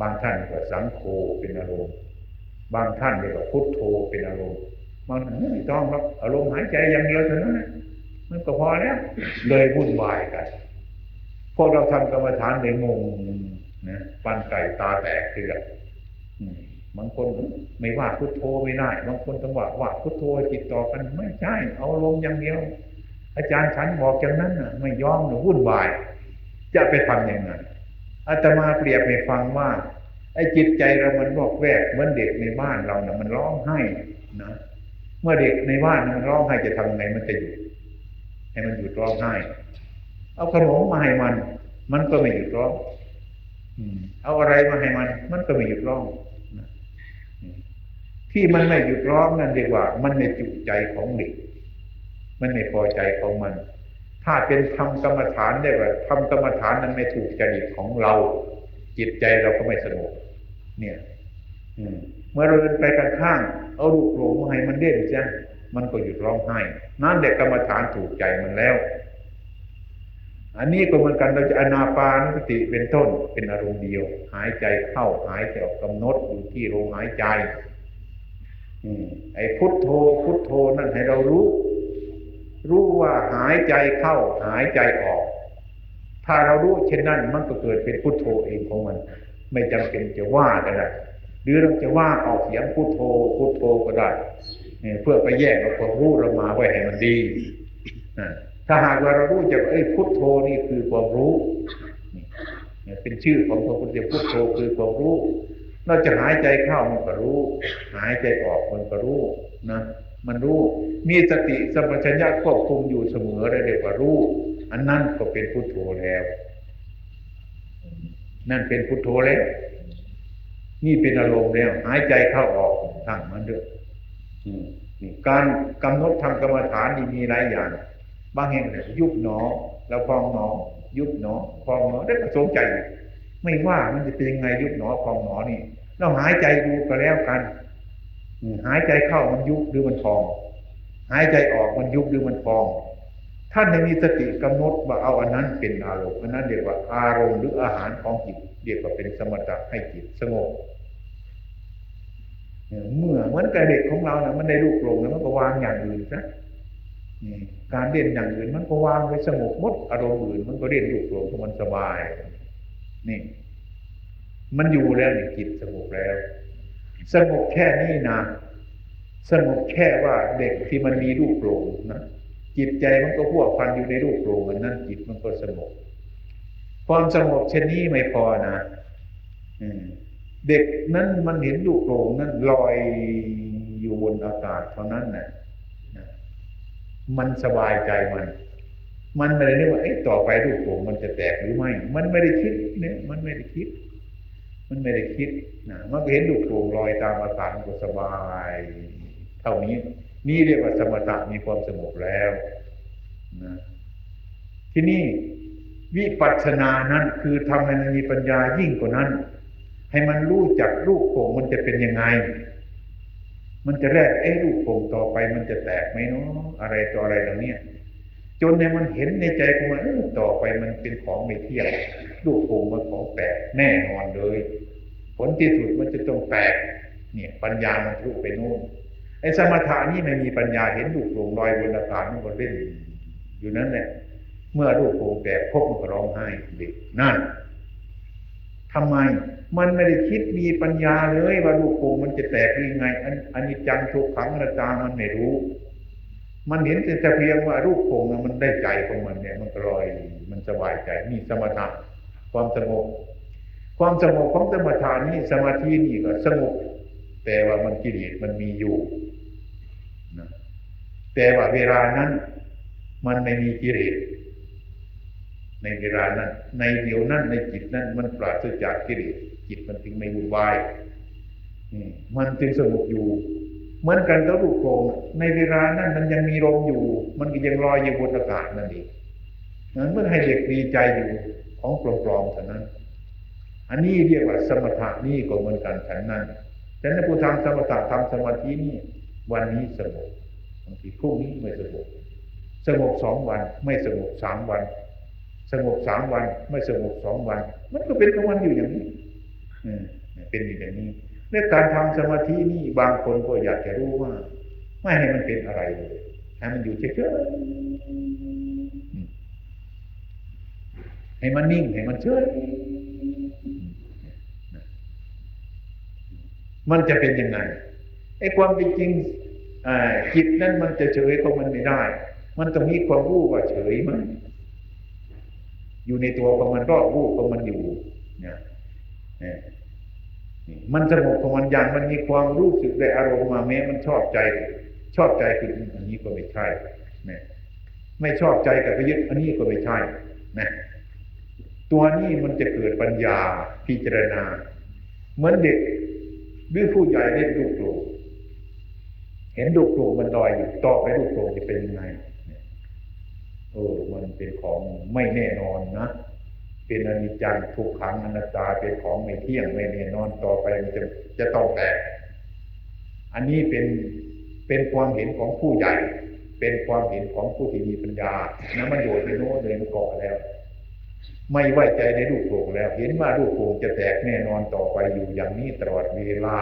บางท่านก็สังโฆเป็นอารมณ์ บางท่านเรียกว่าพุทโธเป็นอารมณ์บางท่านไม่ต้องครับอารมณ์หายใจอย่างเดียวเท่านั้นมันก็พอแล้ว เลยวุ่นวายกัน พวกเราทำกรรมฐานในงงนะปันไก่ตาแตกเคือบางคนไม่ว่าพุทโธไม่ได้บางคนต้องว่าว่าพุทโธจิตต่อกันไม่ใช่ เอาลงอย่างเดียว อาจารย์ฉันบอกอย่างนั้นน่ะไม่ยอมหนูวุ่นวาย จะไปทำยังไงอาตมาเปรียบให้ฟังว่าไอ้จิตใจเรามันบอกแวกเหมือนเด็กในบ้านเราเนะ่ะมันร้องไห้นะเมื่อเด็กในบ้านมันร้องไห้จะทำไงมันจะหยุดให้มันหยุดร้องไห้เอาขนมมาให้มัน มันก็ไม่หยุดร้องเอาอะไรมาให้มัน มันก็ไม่หยุดร้องที่มันไม่หยุดร้องนั่นเรียกว่า มันไม่จุใจของเด็ก มันไม่พอใจของมัน ถ้าเป็นทำกรรมฐานได้ว่าทำกรรมฐานนั้นไม่ถูกจริตของเรา จิตใจเราก็ไม่สงบเนี่ยเมื่อเราเดินไปกันข้างเอาลูกหลงมาให้มันเด่นจ้ะมันก็หยุดร้องไห้นั่นเด็กกรรมฐานถูกใจมันแล้ว อันนี้ก็เหมือนกันเราจะอนาปานสติเป็นต้นเป็นอารมณ์เดียว หายใจเข้าหายใจออกกำหนดอยู่ที่ลมหายใจอืมไอ้พุทโธพุทโธนั่นให้เรารู้ รู้ว่าหายใจเข้าหายใจออก ถ้าเรารู้เช่นนั้นมันก็เกิดเป็นพุทโธเองของมัน ไม่จำเป็นจะว่าก็ได้หรือเราจะว่าออกเสียงพุทโธพุทโธก็ได้เพื่อไปแยกเอาความรู้เรามาไว้ให้มันดีถ้าหากว่าเรารู้จักเอ้พุทโธนี่คือความรู้เป็นชื่อของพระพุทธเจ้าพุทโธคือความรู้เราจะหายใจเข้ามันก็รู้ หายใจออกมันก็รู้นะ มันรู้มีสติสัมปชัญญะควบคุมอยู่เสมอได้เรียกว่ารู้อันนั้นก็เป็นพุทโธแล้ว นั่นเป็นพุทโธแล้ว นี่เป็นอารมณ์แล้ว หายใจเข้าออกทั้งมันเด้อการกำหนดทำกรรมฐานนี่มีหลายอย่างบางแห่งยุบหนอ แล้วพองหนอ ยุบหนอ พองหนอได้ประสงใจ ไม่ว่ามันจะเป็นยังไงยุบหนอพองหนอนี่ เราหายใจดูก็แล้วกัน หายใจเข้ามันยุบหรือมันพอง หายใจออกมันยุบหรือมันพอง ท่านในมีสติกำหนดว่าเอาอันนั้นเป็นอารมณ์อันนั้นเรียกว่าอารมณ์หรืออาหารของจิตเรียกว่าเป็นสมถะให้จิตสงบเมื่อเหมือนกับเด็กของเรานะมันได้ลูกลงแล้วมันก็วางอย่างอื่นซะการเล่นอย่างอื่นมันก็วางไว้สงบมดอารมณ์อื่น มันก็เล่นลูกหลงเพราะมันสบาย นี่ มันอยู่แล้วนี่จิตสงบแล้ว สงบแค่นี้นะสงบแค่ว่าเด็กที่มันมีลูกโลงนะจิตใจมันก็พวกพันอยู่ในลูกโลงนั่นจิตมันก็สงบความสงบเช่นนี้ไม่พอนะเด็กนั้นมันเห็นลูกโลงนั้นลอยอยู่บนอากาศเท่านั้นนะ่ะมันสบายใจมัน มันไม่ได้นึกว่าไอ้ต่อไปลูกโป่งมันจะแตกหรือไม่ มันไม่ได้คิดเนี่ยมันไม่ได้คิด มันไม่ได้คิดนะมันเห็นลูกโป่งลอยตามอากาศมันก็สบาย เท่านี้ นี่เรียกว่าสมถะมีความสงบแล้วนะที่นี่วิปัสสนานั้นคือทำให้มันมีปัญญายิ่งกว่านั้น ให้มันรู้จักลูกโป่งมันจะเป็นยังไง มันจะแรกเอ้ลูกโป่งต่อไปมันจะแตกไหมเนาะอะไรต่ออะไรเหล่านี้ย จนในมันเห็นในใจของมันต่อไปมันเป็นของไม่เที่ยงลูกโป่งมันของแตกแน่นอนเลย ผลที่สุดมันจะต้องแตกเนี่ยปัญญามันทุกไปโน่นไอ้สมถะนี่ไม่มีปัญญาเห็นลูกโป่งลอยบนอากาศมันก็เล่น อยู่นั้นแหละเมื่อลูกโป่งแตกพบมันก็ร้องไห้เด็กนั่นทำไมมันไม่ได้คิดมีปัญญาเลยว่าลูกโป่งมันจะแตกยังไงอันนี้จังทุกขังอนัตตามันไม่รู้ มันเห็นแต่เพียงว่ารูปโป่งมันได้ใจของมันเนี่ย มันลอยมันสบายใจมีสมถะความสงบความสงบของสมถานี่สมาธินี่ก็สงบแต่ว่ามันกิเลสมันมีอยู่นะแต่ว่าเวลานั้น มันไม่มีกิเลสในเวลานั้น ในเดียวนั้นในจิตนั้น มันปราศจากกิเลสจิตมันถึงไม่วุ่นวายมันจึงสงบอยู่ เหมือนกันกับลูกโป่งในเวลานั้นมันยังมีลมอยู่ มันก็ยังลอยอยู่บนอากาศนั่นเองนั้นเมื่อให้เด็กดีใจอยู่ของปลอมๆเท่านั้น อันนี้เรียกว่าสมถะนี่ก็เหมือนกันฉันนั้นฉะนั้นผู้ทำสมถะทำสมาธินี่ วันนี้สงบบางทีพรุ่งนี้ไม่สงบสงบสองวันไม่สงบสามวัน สงบสามวัน ไม่สงบสองวัน มันก็เป็นของมันอยู่อย่างนี้เป็นอย่างนี้ และการทำสมาธินี่บางคนก็อยากจะรู้ว่า ไม่ให้มันเป็นอะไรเลยให้มันอยู่เฉยๆให้มันนิ่งให้มันเฉยมันจะเป็นยังไงไอ้ความเป็นจริงจิตนั้นมันจะเฉยก็มันไม่ได้ มันต้องมีความรู้ว่าเฉยมั้ยอยู่ในตัวของมันรอบรู้ของมันอยู่เนี่ย มันสงบของมันอย่างมันมีความรู้สึกได้อารมณ์มาแม้มันชอบใจ ชอบใจคืออันนี้ก็ไม่ใช่นี่ยไม่ชอบใจกับไปยึดอันนี้ก็ไม่ใช่นะตัวนี้มันจะเกิดปัญญาพิจารณา เหมือนเด็กหรือผู้ใหญ่เล่นลูกโป่งเห็นลูกโป่งมันลอยอยู่ต่อไปลูกโป่งจะเป็นยังไงเออมันเป็นของไม่แน่นอนนะ เป็นอนิจจังทุกขังอนัตตาเป็นของไม่เที่ยงไม่แน่นอนต่อไปมันจะจะต้องแตก อันนี้เป็นเป็นความเห็นของผู้ใหญ่ เป็นความเห็นของผู้ที่มีปัญญานะมันโยดไปโน้นเลยมันเกาะแล้ว ไม่ไว้ใจในลูกโป่งแล้ว เห็นว่าลูกโป่งจะแตกแน่นอนต่อไปอยู่อย่างนี้ตลอดเวลา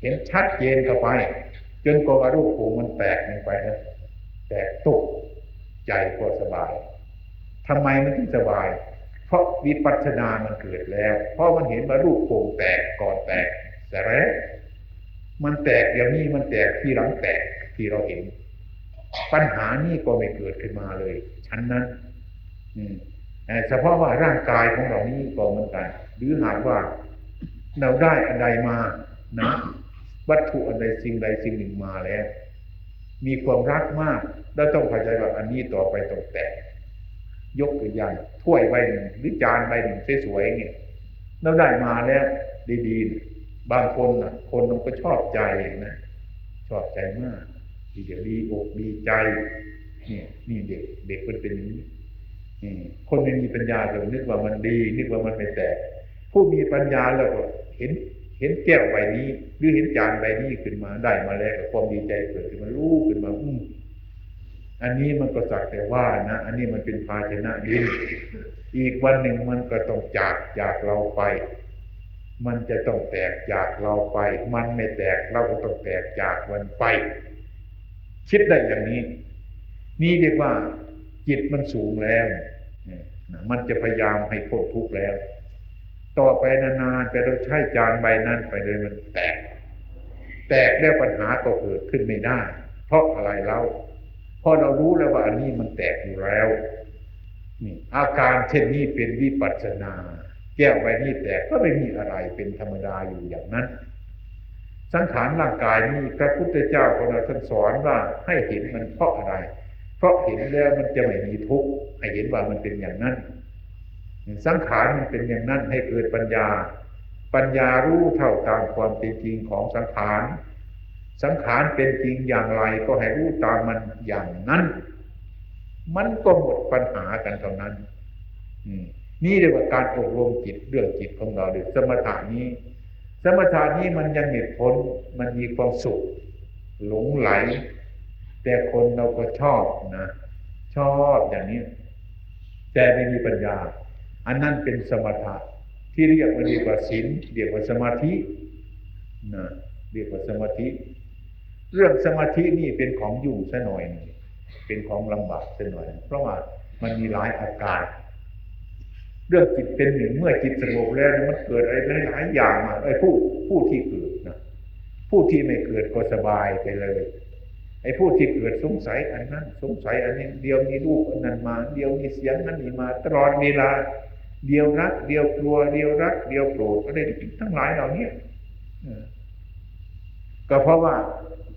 เห็นชัดเจนเข้าไป จนกว่าลูกโป่งมันแตกลงไปนะแตกตุกใจก็สบาย ทำไมมันถึงสบาย เพราะวิปัสสนามันเกิดแล้ว เพราะมันเห็นว่าลูกโป่งแตกก่อนแตก แต่แล้วมันแตกเดี๋ยวนี้มันแตกที่หลังแตกที่เราเห็น ปัญหานี้ก็ไม่เกิดขึ้นมาเลยชั้นนั้น อืมเฉพาะว่าร่างกายของเรานี้ก็เหมือนกัน หรือหากว่าเราได้อะไรมานะ วัตถุอันใดสิ่งใดสิ่งหนึ่งมาแล้ว มีความรักมาก แล้วต้องเข้าใจว่าอันนี้ต่อไปต้องแตก ยกตัวอย่ถ้วยใบหนึ่งหรือจานใบหนึ่งสวยๆเนี่ยเราได้มาแล้วดีๆ บางคนอะคนมันก็ชอบใจนะชอบใจมากทีเดียวดีอกดีใจนี่นี่เด็กเด็กมันเป็นอย่างนี้คนไม่มีปัญญาจะนึกว่ามันดี นึกว่ามันไม่แตก ผู้มีปัญญาแล้วก็เห็นเห็นแก้วใบนี้ หรือเห็นจานใบนี้ขึ้นมาได้มาแล้วความดีใจเกิดขึ้นมารู้ขึ้นมาอืม อันนี้มันก็สักแต่ว่านะ อันนี้มันเป็นภาชนะดิน อีกวันหนึ่งมันก็ต้องจากจากเราไป มันจะต้องแตกจากเราไป มันไม่แตกเราก็ต้องแตกจากมันไป คิดได้อย่างนี้ นี่เรียกว่า จิตมันสูงแล้ว มันจะพยายามให้พ้นทุกข์แล้ว ต่อไปนานๆแต่เราใช้จานใบนั้นไปเลยมันแตก แตกแล้วปัญหาก็เกิดขึ้นไม่ได้ เพราะอะไรเล่า ราะเรารู้แล้วว่าอันนี้มันแตกอยู่แล้วนี่อาการเช่นนี้เป็นวิปัสสนา แก้วใบนี้แตกก็ไม่มีอะไรเป็นธรรมดาอยู่อย่างนั้น สังขารร่างกายนี้พระพุทธเจ้าของเราท่านสอนว่าให้เห็นมันเพราะอะไร เพราะเห็นแล้วมันจะไม่มีทุกข์ให้เห็นว่ามันเป็นอย่างนั้น สังขารมันเป็นอย่างนั้นให้เกิดปัญญา ปัญญารู้เท่าตามความเป็นจริงของสังขาร สังขารเป็นจริงอย่างไรก็ให้รู้ตามมันอย่างนั้น มันก็หมดปัญหากันเท่านั้นนี่เรียกว่าการอบรมจิตเรื่องจิตของเราหรือสมถานี้ สมถานี้มันยังเหตุผลมันมีความสุข หลงไหล แต่คนเราก็ชอบนะชอบอย่างนี้ แต่ไม่มีปัญญา อันนั้นเป็นสมถะที่เรียกว่าเรียกว่าศีลเรียกว่าสมาธินะเรียกว่าสมาธิ เรื่องสมาธินี่เป็นของยุ่งซะหน่อย เป็นของลำบากซะหน่อย เพราะว่ามันมีหลายอาการ เรื่องจิตเป็นหนึ่งเมื่อจิตสงบแล้วมันเกิดอะไรหลายอย่างมาไอ้ผู้ผู้ที่เกิดนะผู้ที่ไม่เกิดก็สบายไปเลย ไอ้ผู้ที่เกิดสงสัยอันนั้นสงสัยอันนี้เดียวมีรูปอันนั้นมา เดียวมีเสียงนั้นมีมาตลอดเวลา เดียวรัก เดียวกลัว เดียวรัก เดียวโกรธอะไรทั้งหลายเหล่านี้ก็เพราะว่า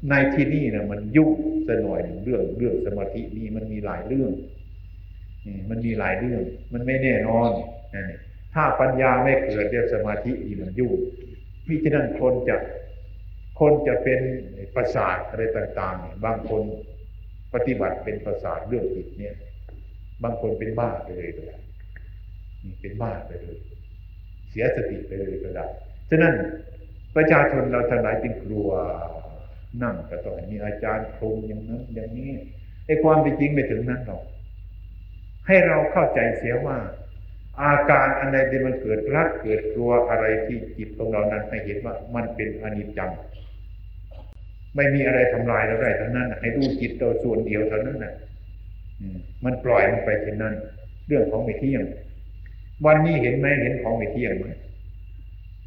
ในที่นี่นะมันยุ่งสน่อยเรื่องเรื่องสมาธินี่มันมีหลายเรื่องมันมีหลายเรื่อง มันไม่แน่นอนถ้าปัญญาไม่เกิดเรื่องสมาธินี่มันยุ่งมิฉะนั้นคนจะคนจะเป็นประสาทอะไรต่างๆ บางคนปฏิบัติเป็นประสาทเรื่องจิตเนี่ย บางคนเป็นบ้าไปเลยก็ได้เป็นบ้าไปเลย เสียสติไปเลยก็ได้ฉะนั้นประชาชนเราทั้งหลายจึงกลัว นั่งก็ต้องมีอาจารย์คงอย่างนั้น อย่างนี้ไอ้ความเป็นจริงไม่ถึงนั้นหรอก ให้เราเข้าใจเสียว่า อาการอันใดที่มันเกิดรักเกิดกลัวอะไรที่จิตของเรานั้นให้เห็นว่ามันเป็นอนิจจังไม่มีอะไรทำลายเราได้ทั้งนั้นให้ดูจิตเราส่วนเดียวเท่านั้นน่ะมันปล่อยมันไปเช่นนั้น เรื่องของไม่เที่ยง วันนี้เห็นไหมเห็นของไม่เที่ยงไหม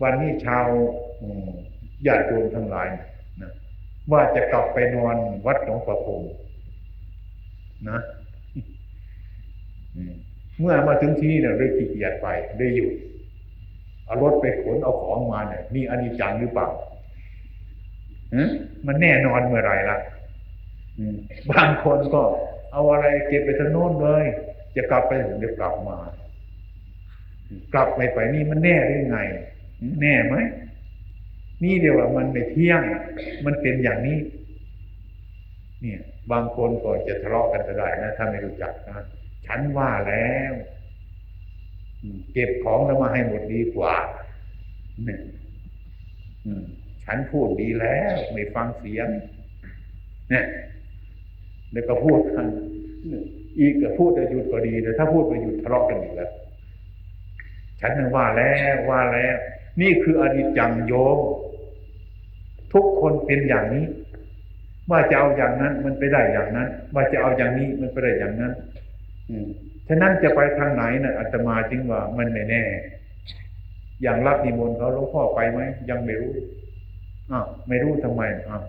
วันนี้ชาวญาติโยมทั้งหลายนะ ว่าจะกลับไปนอนวัดหลวงประพงนะเมื่อมาถึงที่นี่เนี่ยเลยขี้เกียจไปเลยอยู่เอารถไปขนเอาของมาเนี่ยนี่อนิจจังหรือเปล่ามันแน่นอนเมื่อไรล่ะบางคนก็ เอาอะไรเก็บไปทางโน้นเลย จะกลับไปเดี๋ยวกลับมา กลับไปไปนี่มันแน่ได้ไง แน่ไหม นี่เดียวว่ามันไม่เที่ยง มันเป็นอย่างนี้ เนี่ย บางคนก็จะทะเลาะกันก็ได้นะถ้าไม่รู้จักนะฉันว่าแล้วเก็บของแล้วมาให้หมดดีกว่าเนี่ยฉันพูดดีแล้วไม่ฟังเสียง เนี่ยแล้วก็พูดกันอีกก็พูดจะหยุดก็ดีแต่ถ้าพูดไปหยุดทะเลาะกันอีกแล้วฉันนึกว่าแล้วว่าแล้ว นี่คืออดีตจังโยม ทุกคนเป็นอย่างนี้ ว่าจะเอาอย่างนั้น มันไปได้อย่างนั้น ว่าจะเอาอย่างนี้มันไปได้อย่างนั้น อืมฉะนั้นจะไปทางไหนนะ่ะอาตมาจึงว่ามันไม่แน่ อย่างรับนิมนต์เขาหลวงพ่อไปไหมยังไม่รู้อ้าวไม่รู้ทำไมอ้าว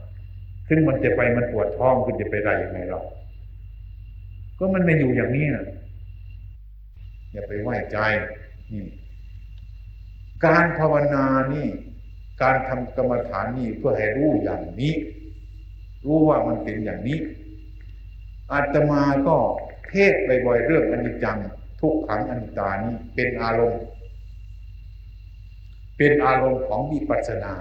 ซึ่งมันจะไปมันปวดท้องคุณจะไปได้ยังไงเราก็มันไม่อยู่อย่างนี้นะอย่าไปไหว้ใจนี่การภาวนานี่ การทำกรรมฐานนี่เพื่อให้รู้อย่างนี้ รู้ว่ามันเป็นอย่างนี้ อาตมาก็เทศบ่อยๆเรื่องอนิจจัง ทุกขังอนิจจานี้เป็นอารมณ์ เป็นอารมณ์ของวิปัสสนา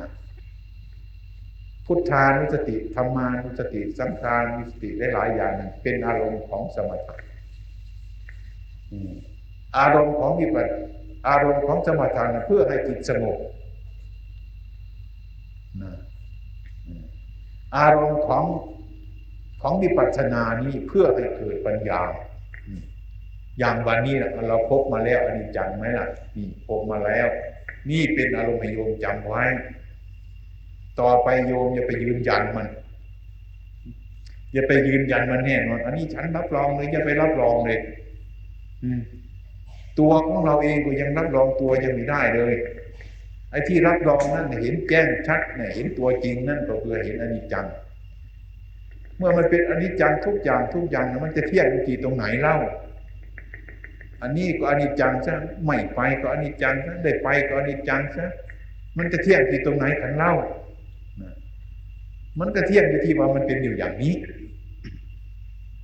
พุทธานุสติธรรมานุสติสังขานุสติหลายๆอย่างเป็นอารมณ์ของสมถะอารมณ์ของวิปัสอารมณ์ของสมถะเพื่อให้จิตสงบ อารมณ์ของของวิปัสสนานี้เพื่อให้เกิดปัญญา อย่างวันนี้เราพบมาแล้วอันนี้จังไหมล่ะนี่พบมาแล้ว นี่เป็นอารมณ์โยมจำไว้ ต่อไปโยมอย่าไปยืนยันมัน อย่าไปยืนยันมันแน่นอนอันนี้ฉันรับรองเลยอย่าไปรับรองเลยตัวของเราเองก็ยังรับรองตัวยังไม่ได้เลย ไอ้ที่รับรองนั่นเห็นแจ้งชัดเนี่ยเห็นตัวจริงนั่นก็คือเห็นอนิจจัง เมื่อมันเป็นอนิจจังทุกอย่างทุกอย่างมันจะเที่ยงอยู่ที่ตรงไหนเล่า อันนี้ก็อนิจจังซะไม่ไปก็อนิจจังซะได้ไปก็อนิจจังซะมันจะเที่ยงที่ตรงไหนกันเล่า มันก็เที่ยงอยู่ที่ว่ามันเป็นอยู่อย่างนี้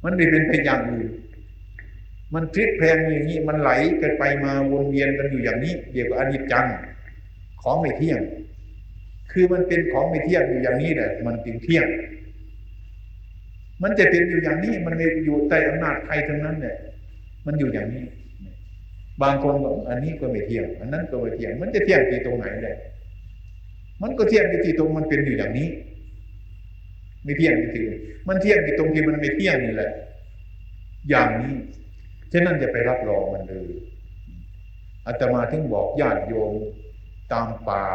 มันไม่เป็นไปอย่างอื่น มันพลิกแพลงอย่างนี้ มันไหลกันไปมาวนเวียนกันอยู่อย่างนี้เดี๋ยวก็อนิจจัง ของไม่เที่ยง คือมันเป็นของไม่เที่ยงอยู่อย่างนี้แหละ มันจึงเที่ยง มันจะเป็นอยู่อย่างนี้ มันไม่อยู่ใต้อำนาจใครทั้งนั้นเนี่ยมันอยู่อย่างนี้ บางคนบอกอันนี้ก็ไม่เที่ยง อันนั้นก็ไม่เที่ยง มันจะเที่ยงที่ตรงไหนเลยมันก็เที่ยงที่ตรงมันเป็นอยู่อย่างนี้ ไม่เที่ยงที่อื่นมันเที่ยงที่ตรงที่มันไม่เที่ยงนี่แหละ อย่างนี้ฉะนั้นจะไปรับรองมันเลยอาตมาถึงบอกญาติโยม ตามป่า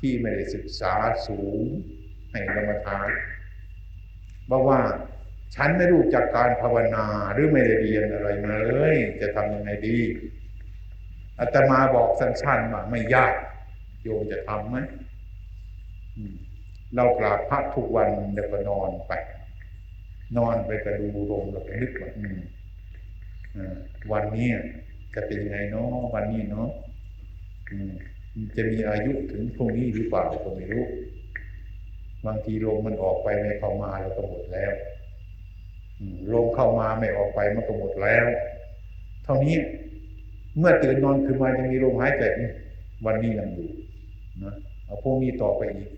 ที่ไม่ได้ศึกษาสูงให้กรรมฐานบอกว่าฉันไม่รู้จักการภาวนาหรือไม่ได้เรียนอะไรมาเลย จะทำยังไงดีอาตมาบอกสั้นๆว่าไม่ยาก โยมจะทำไหมเรากราบพระทุกวันเดี๋ยวก็นอนไป นอนไปกระดูลมแล้วก็นึกว่าวันนี้จะเป็นยังไงเนาะวันนี้เนาะ จะมีอายุถึงพรุ่งนี้หรือเปล่าก็ไม่รู้ บางทีลมมันออกไปไม่เข้ามาเราก็หมดแล้วลมเข้ามาไม่ออกไปมันก็หมดแล้ว เท่านี้เมื่อตื่นนอนขึ้นมายังมีลมหายใจวันนี้ยังอยู่นะเอาพวกนี้ต่อไปอีก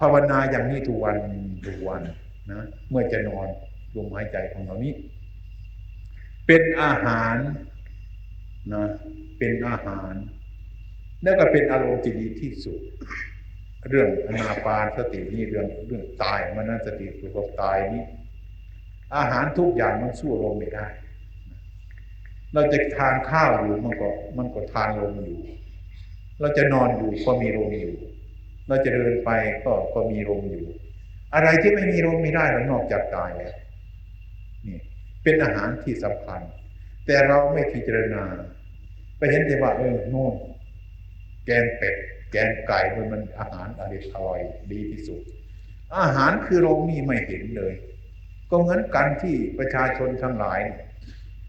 ภาวนาอย่างนี้ทุกวันทุกวันนะเมื่อจะนอนลมหายใจของเรานี้ เป็นอาหารนะเป็นอาหาร แล้วก็เป็นอารมณ์ที่ดีที่สุด เรื่องอนาปานสตินี่เรื่องเรื่องตายมันนั่นสติคือความตายนี้อาหารทุกอย่างมันสู้ลมไม่ได้ เราจะทานข้าวอยู่มันก็มันก็ทานลมอยู่ เราจะนอนอยู่ก็มีลมอยู่ เราจะเดินไปก็ก็มีลมอยู่ อะไรที่ไม่มีลมไม่ได้นอกจากตายแล้วนี่เป็นอาหารที่สำคัญ แต่เราไม่พิจารณา ไปเห็นแต่ว่าเออโน่น แกงเป็ด แกงไก่มันมันอาหารอร่อยดีที่สุด อาหารคือเรามีไม่เห็นเลย ก็เหมือนกันที่ประชาชนทั้งหลาย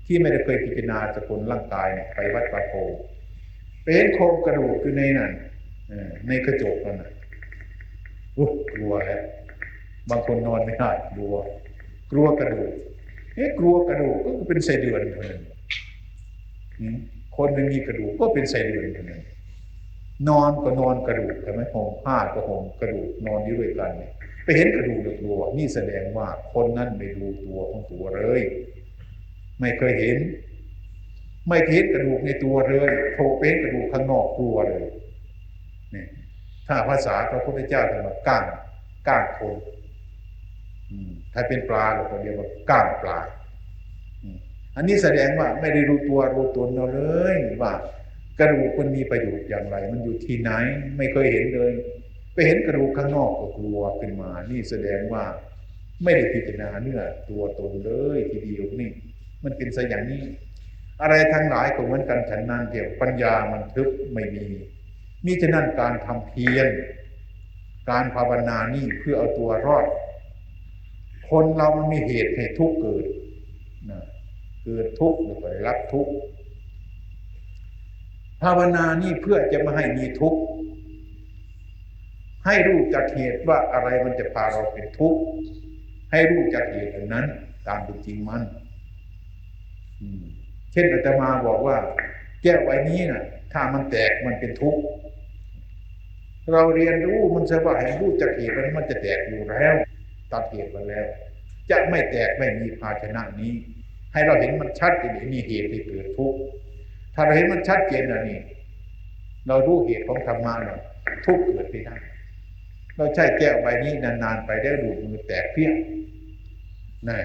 ที่ไม่ได้เคยพิจารณาสกุลร่างกายเนี่ยไปวัดประโพเป็นโครงกระดูกคือในนั้นในกระจกนั่นนะอุ๊กลัวแล้วบางคนนอนไม่ได้กลัว กลัวกระดูกเอ๊ะกลัวกระดูกก็เป็นไส้เดือนคนหนึ่งคนไม่มีกระดูกก็เป็นไส้เดือนคนหนึ่ง นอนก็นอนกระดูกใช่ไหมห่มผ้าก็ห่มกระดูกนอนอยู่ด้วยกันเนี่ยไปเห็นกระดูกตัวนี่แสดงว่าคนนั้นไม่ดูตัวของตัวเลย ไม่เคยเห็น ไม่เห็นกระดูกในตัวเลยโผล่เป็นกระดูกข้างนอกตัวเลยนี่ถ้าภาษาพระพุทธเจ้าจะมาก้างก้างคนถ้าเป็นปลาเราก็เรียกว่าก้างปลาอันนี้แสดงว่าไม่ได้รู้ตัวรู้ตนเราเลยว่า กระดูกมันมีประโยชน์อย่างไร มันอยู่ที่ไหนไม่เคยเห็นเลย ไปเห็นกระดูกข้างนอกก็กลัวขึ้นมา นี่แสดงว่า ไม่ได้พิจารณาเนื้อตัวตนเลยทีเดียวนี่ มันเป็นซะอย่างนี้ อะไรทั้งหลายก็เหมือนกันฉันนั้นเดียวปัญญามันทึบไม่มีมิฉะนั้นการทำเพียรการภาวนานี่เพื่อเอาตัวรอด คนเรามันมีเหตุให้ทุกข์เกิดนะเกิดทุกข์หรือไปรับทุกข์ ภาวนานี่เพื่อจะไม่ให้มีทุกข์ให้รู้จักเหตุว่าอะไรมันจะพาเราเป็นทุกข์ให้รู้จักเหตุอนั้น ตามเป็นจริงมันเช่นอาตมาบอกว่า แก้วใบนี้นะ่ะ ถ้ามันแตกมันเป็นทุกข์เราเรียนรู้มันจะว่าให้รู้จักเหตุมันมันจะแตกอยู่แล้วตัดเหตุมันแล้ว จะไม่แตกไม่มีภาชนะนี้ ให้เราเห็นมันชัดเจนมีเหตุที่เกิดทุกข์ ถ้าเราเห็นมันชัดเจนนะนี่เรารู้เหตุของธรรมะเนี่ยทุกข์เกิดไม่ได้ เราใช้แก้วใบนี้นานๆไปได้ดูดมือแตกเพี้ยนี่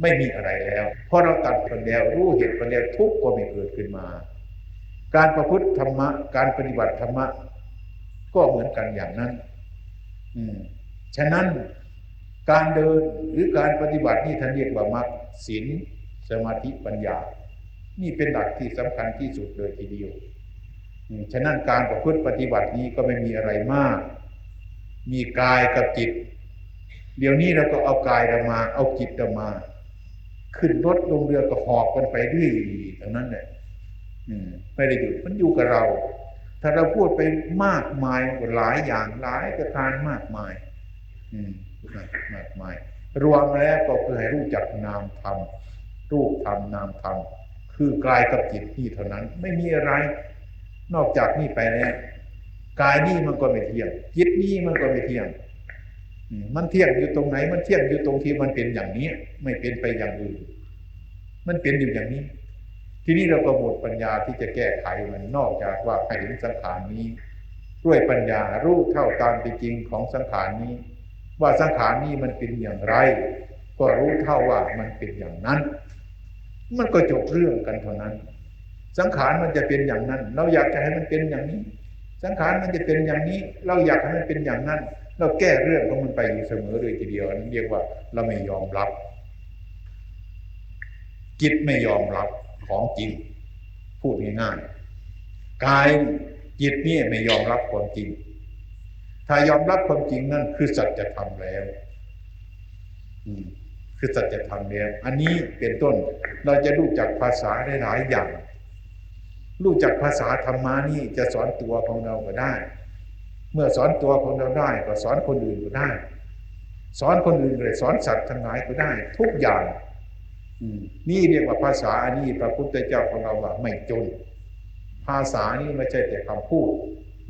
ไม่มีอะไรแล้วเพราะเราตัดคนแล้วรู้เหตุคนแล้วทุกข์ก็ไม่เกิดขึ้นมา การประพฤติธรรมะ การปฏิบัติธรรมะ ก็เหมือนกันอย่างนั้น อืมฉะนั้นการเดินหรือการปฏิบัตินี่ท่านเรียกว่ามรรคศีลสมาธิปัญญา นี่เป็นหลักที่สำคัญที่สุดเลยทีเดียว ฉะนั้นการประพฤติปฏิบัตินี้ก็ไม่มีอะไรมาก มีกายกับจิต เดี๋ยวนี้เราก็เอากายเรามา เอาจิตเรามา ขึ้นรถลงเรือก็หอบกันไปด้วยเท่านั้นแหละไม่ได้หยุดมันอยู่กับเรา ถ้าเราพูดไปมากมายหลายอย่างหลายประการมากมาย อืมมากมาย รวมแล้วก็คือให้รู้จักนามธรรมรูปธรรมนามธรรม คือกายกับจิตนี่เท่านั้น ไม่มีอะไร นอกจากนี่ไปแล้วกายนี่มันก็ไม่เที่ยง จิตนี่มันก็ไม่เที่ยงมมันเที่ยงอยู่ตรงไหน มันเที่ยงอยู่ตรงที่มันเป็นอย่างนี้ ไม่เป็นไปอย่างอื่น มันเป็นอยู่อย่างนี้ ทีนี้เราก็หมดปัญญาที่จะแก้ไขมันนอกจากว่าให้เห็นสังขารนี้ด้วยปัญญารู้เท่าตามเป็นจริงของสังขารนี้ ว่าสังขารนี้มันเป็นอย่างไร ก็รู้เท่าว่ามันเป็นอย่างนั้น มันก็จบเรื่องกันเท่านั้น สังขารมันจะเป็นอย่างนั้น เราอยากจะให้มันเป็นอย่างนี้ สังขารมันจะเป็นอย่างนี้ เราอยากให้มันเป็นอย่างนั้น เราแก้เรื่องของมันไปอยู่เสมอเลยทีเดียวนั่นเรียกว่าเราไม่ยอมรับจิตไม่ยอมรับของจริง พูดง่ายๆกายจิตนี่ไม่ยอมรับความจริง ถ้ายอมรับความจริงนั่นคือสัจธรรมแล้ว อืม คือสัจธรรมแล้วอันนี้เป็นต้นเราจะรู้จักภาษาได้หลายอย่าง รู้จักภาษาธรรมานี่จะสอนตัวของเราก็ได้ เมื่อสอนตัวของเราได้ก็สอนคนอื่นก็ได้ สอนคนอื่นเลยสอนสัตว์ทั้งหลายก็ได้ ทุกอย่างนี่เรียกว่าภาษาอันนี้พระพุทธเจ้าของเราว่าไม่จน ภาษานี้ไม่ใช่แต่คำพูด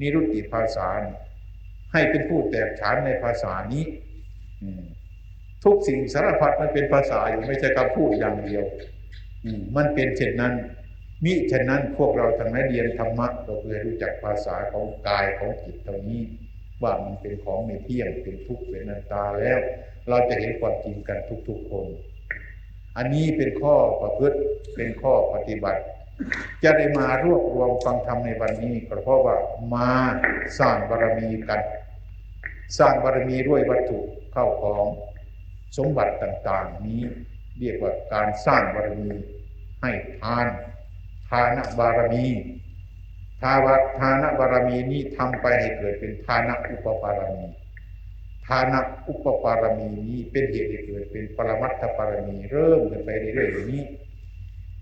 นิรุตติภาษาให้เป็นผู้แตกฉานในภาษานี้ อืม ทุกสิ่งสารพัดมันเป็นภาษาอยู่ไม่ใช่คำพูดอย่างเดียวอืมันเป็นเช่นนั้นมิฉะนั้นพวกเราทั้งนั้นเรียนธรรมะเราเพื่อรู้จักภาษาของกายของจิตตรงนี้ ว่ามันเป็นของไม่เที่ยงเป็นทุกข์เป็นนัตตาแล้ว เราจะเห็นความจริงกันทุกๆคน อันนี้เป็นข้อประพฤติเป็นข้อปฏิบัติ จะได้มารวบรวมฟังธรรมในวันนี้ก็เพราะว่ามาสร้างบารมีกัน สร้างบารมีด้วยวัตถุเข้าของ สมบัติต่างๆ นี้เรียกว่าการสร้างบารมีให้ทานทานบารมีทาวทานบารมีนี้ทำไปให้เกิดเป็นทานอุปปารมีทานอุปปารมีนี้เป็นเหตุให้เกิดเป็นปรมัตถปารมีเริ่มกันไปเรื่อยๆอย่างนี้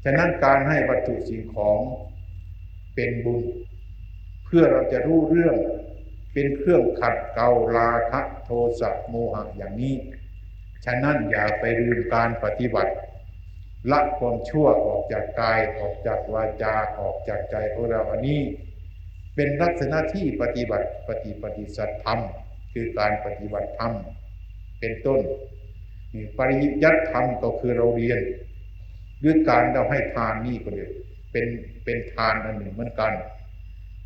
ฉะนั้นการให้วัตถุสิ่งของเป็นบุญ เพื่อเราจะรู้เรื่องเป็นเครื่องขัดเกลาราคะโทสะโมหะอย่างนี้ ฉะนั้นอย่าไปลืมการปฏิบัติละความชั่วออกจากกายออกจากวาจาออกจากใจของเราอันนี้ เป็นลักษณะที่ปฏิบัติปฏิปฏิสัตธรรม คือการปฏิบัติธรรม เป็นต้นนี่ปริยัติธรรมก็คือเราเรียนหรือการเราให้ทานนี่ก็เดียวเป็นเป็นทานอันหนึ่งเหมือนกัน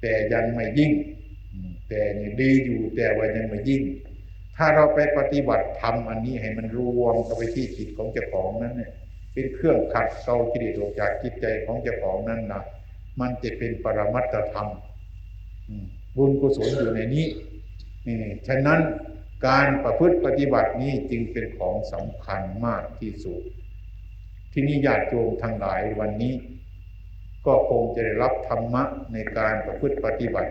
แต่ยังไม่ยิ่ง แต่ยังดีอยู่แต่ว่ายังไม่ยิ่ง ถ้าเราไปปฏิบัติธรรมอันนี้ให้มันรวมเข้าไปที่จิตของเจ้าของนั้นเนี่ย เป็นเครื่องขัดเกลากิเลสออกจากจิตใจของเจ้าของนั้นนะมันจะเป็นปรมัตธรรมอืมบุญกุศลอยู่ในนี้นี่ฉะนั้นการประพฤติปฏิบัตินี้จึงเป็นของสำคัญมากที่สุด ที่นี่ญาติโยมทั้งหลายวันนี้ ก็คงจะได้รับธรรมะในการประพฤติปฏิบัติ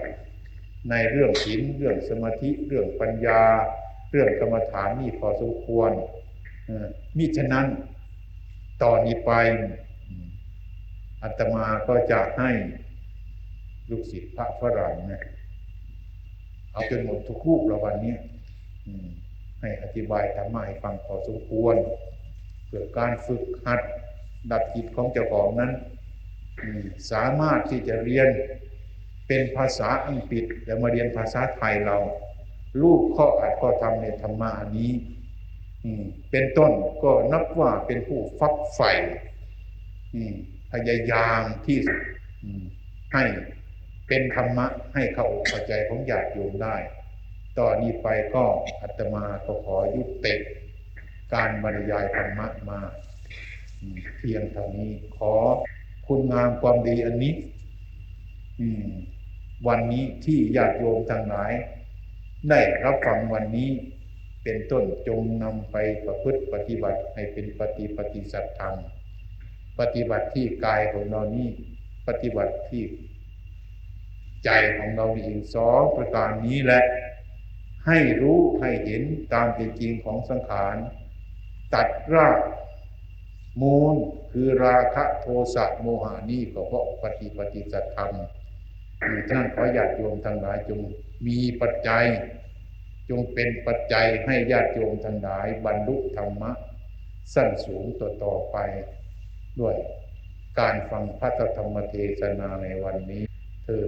ในเรื่องศีลเรื่องสมาธิเรื่องปัญญา เรื่องกรรมฐานนี่พอสมควรมิฉะนั้นต่อนนี้ไปอืมอาตมาก็จะให้ลูกศิษย์พระฝรั่งนะเอาจนหมดทุกรูปแล้ววันนี้ให้อธิบายธรรมะให้ฟังพอสมควรเพื่อการฝึกหัดดับจิตของเจ้าของนั้นสามารถที่จะเรียนเป็นภาษาอังกฤษแล้วมาเรียนภาษาไทยเรา ลูกข้ออัดข้อทำในธรรมะอันนี้อืเป็นต้นก็นับว่าเป็นผู้ฟักใฝ่พยายามที่สุดให้เป็นธรรมะให้เข้าอกเข้าใจของญาติโยมได้ต่อนนี้ไปก็อาตมาก็ขอยุติการบรรยายธรรมะมาเพียงเท่านี้ขอคุณงามความดีอันนี้วันนี้ที่ญาติโยมทั้งหลาย ได้รับฟังวันนี้เป็นต้นจงนำไปประพฤติปฏิบัติให้เป็นปฏิปฏิสัตธรรม ปฏิบัติที่กายของเรานี้ปฏิบัติที่ใจของเรานี่เองสองประการนี้แหละ ให้รู้ให้เห็นตามเป็นจริงของสังขาร ตัดรากมูลคือราคะโทสะโมหานี่ก็เพราะปฏิปฏิสัตธรรมอยู่ท่านขอญาติโยมทั้งหลายจง มีปัจจัย จงเป็นปัจจัยให้ญาติโยมทั้งหลาย บรรลุธรรมะ สั้นสูงต่อต่อไป ด้วยการฟังพระธรรมเทศนาในวันนี้เธอ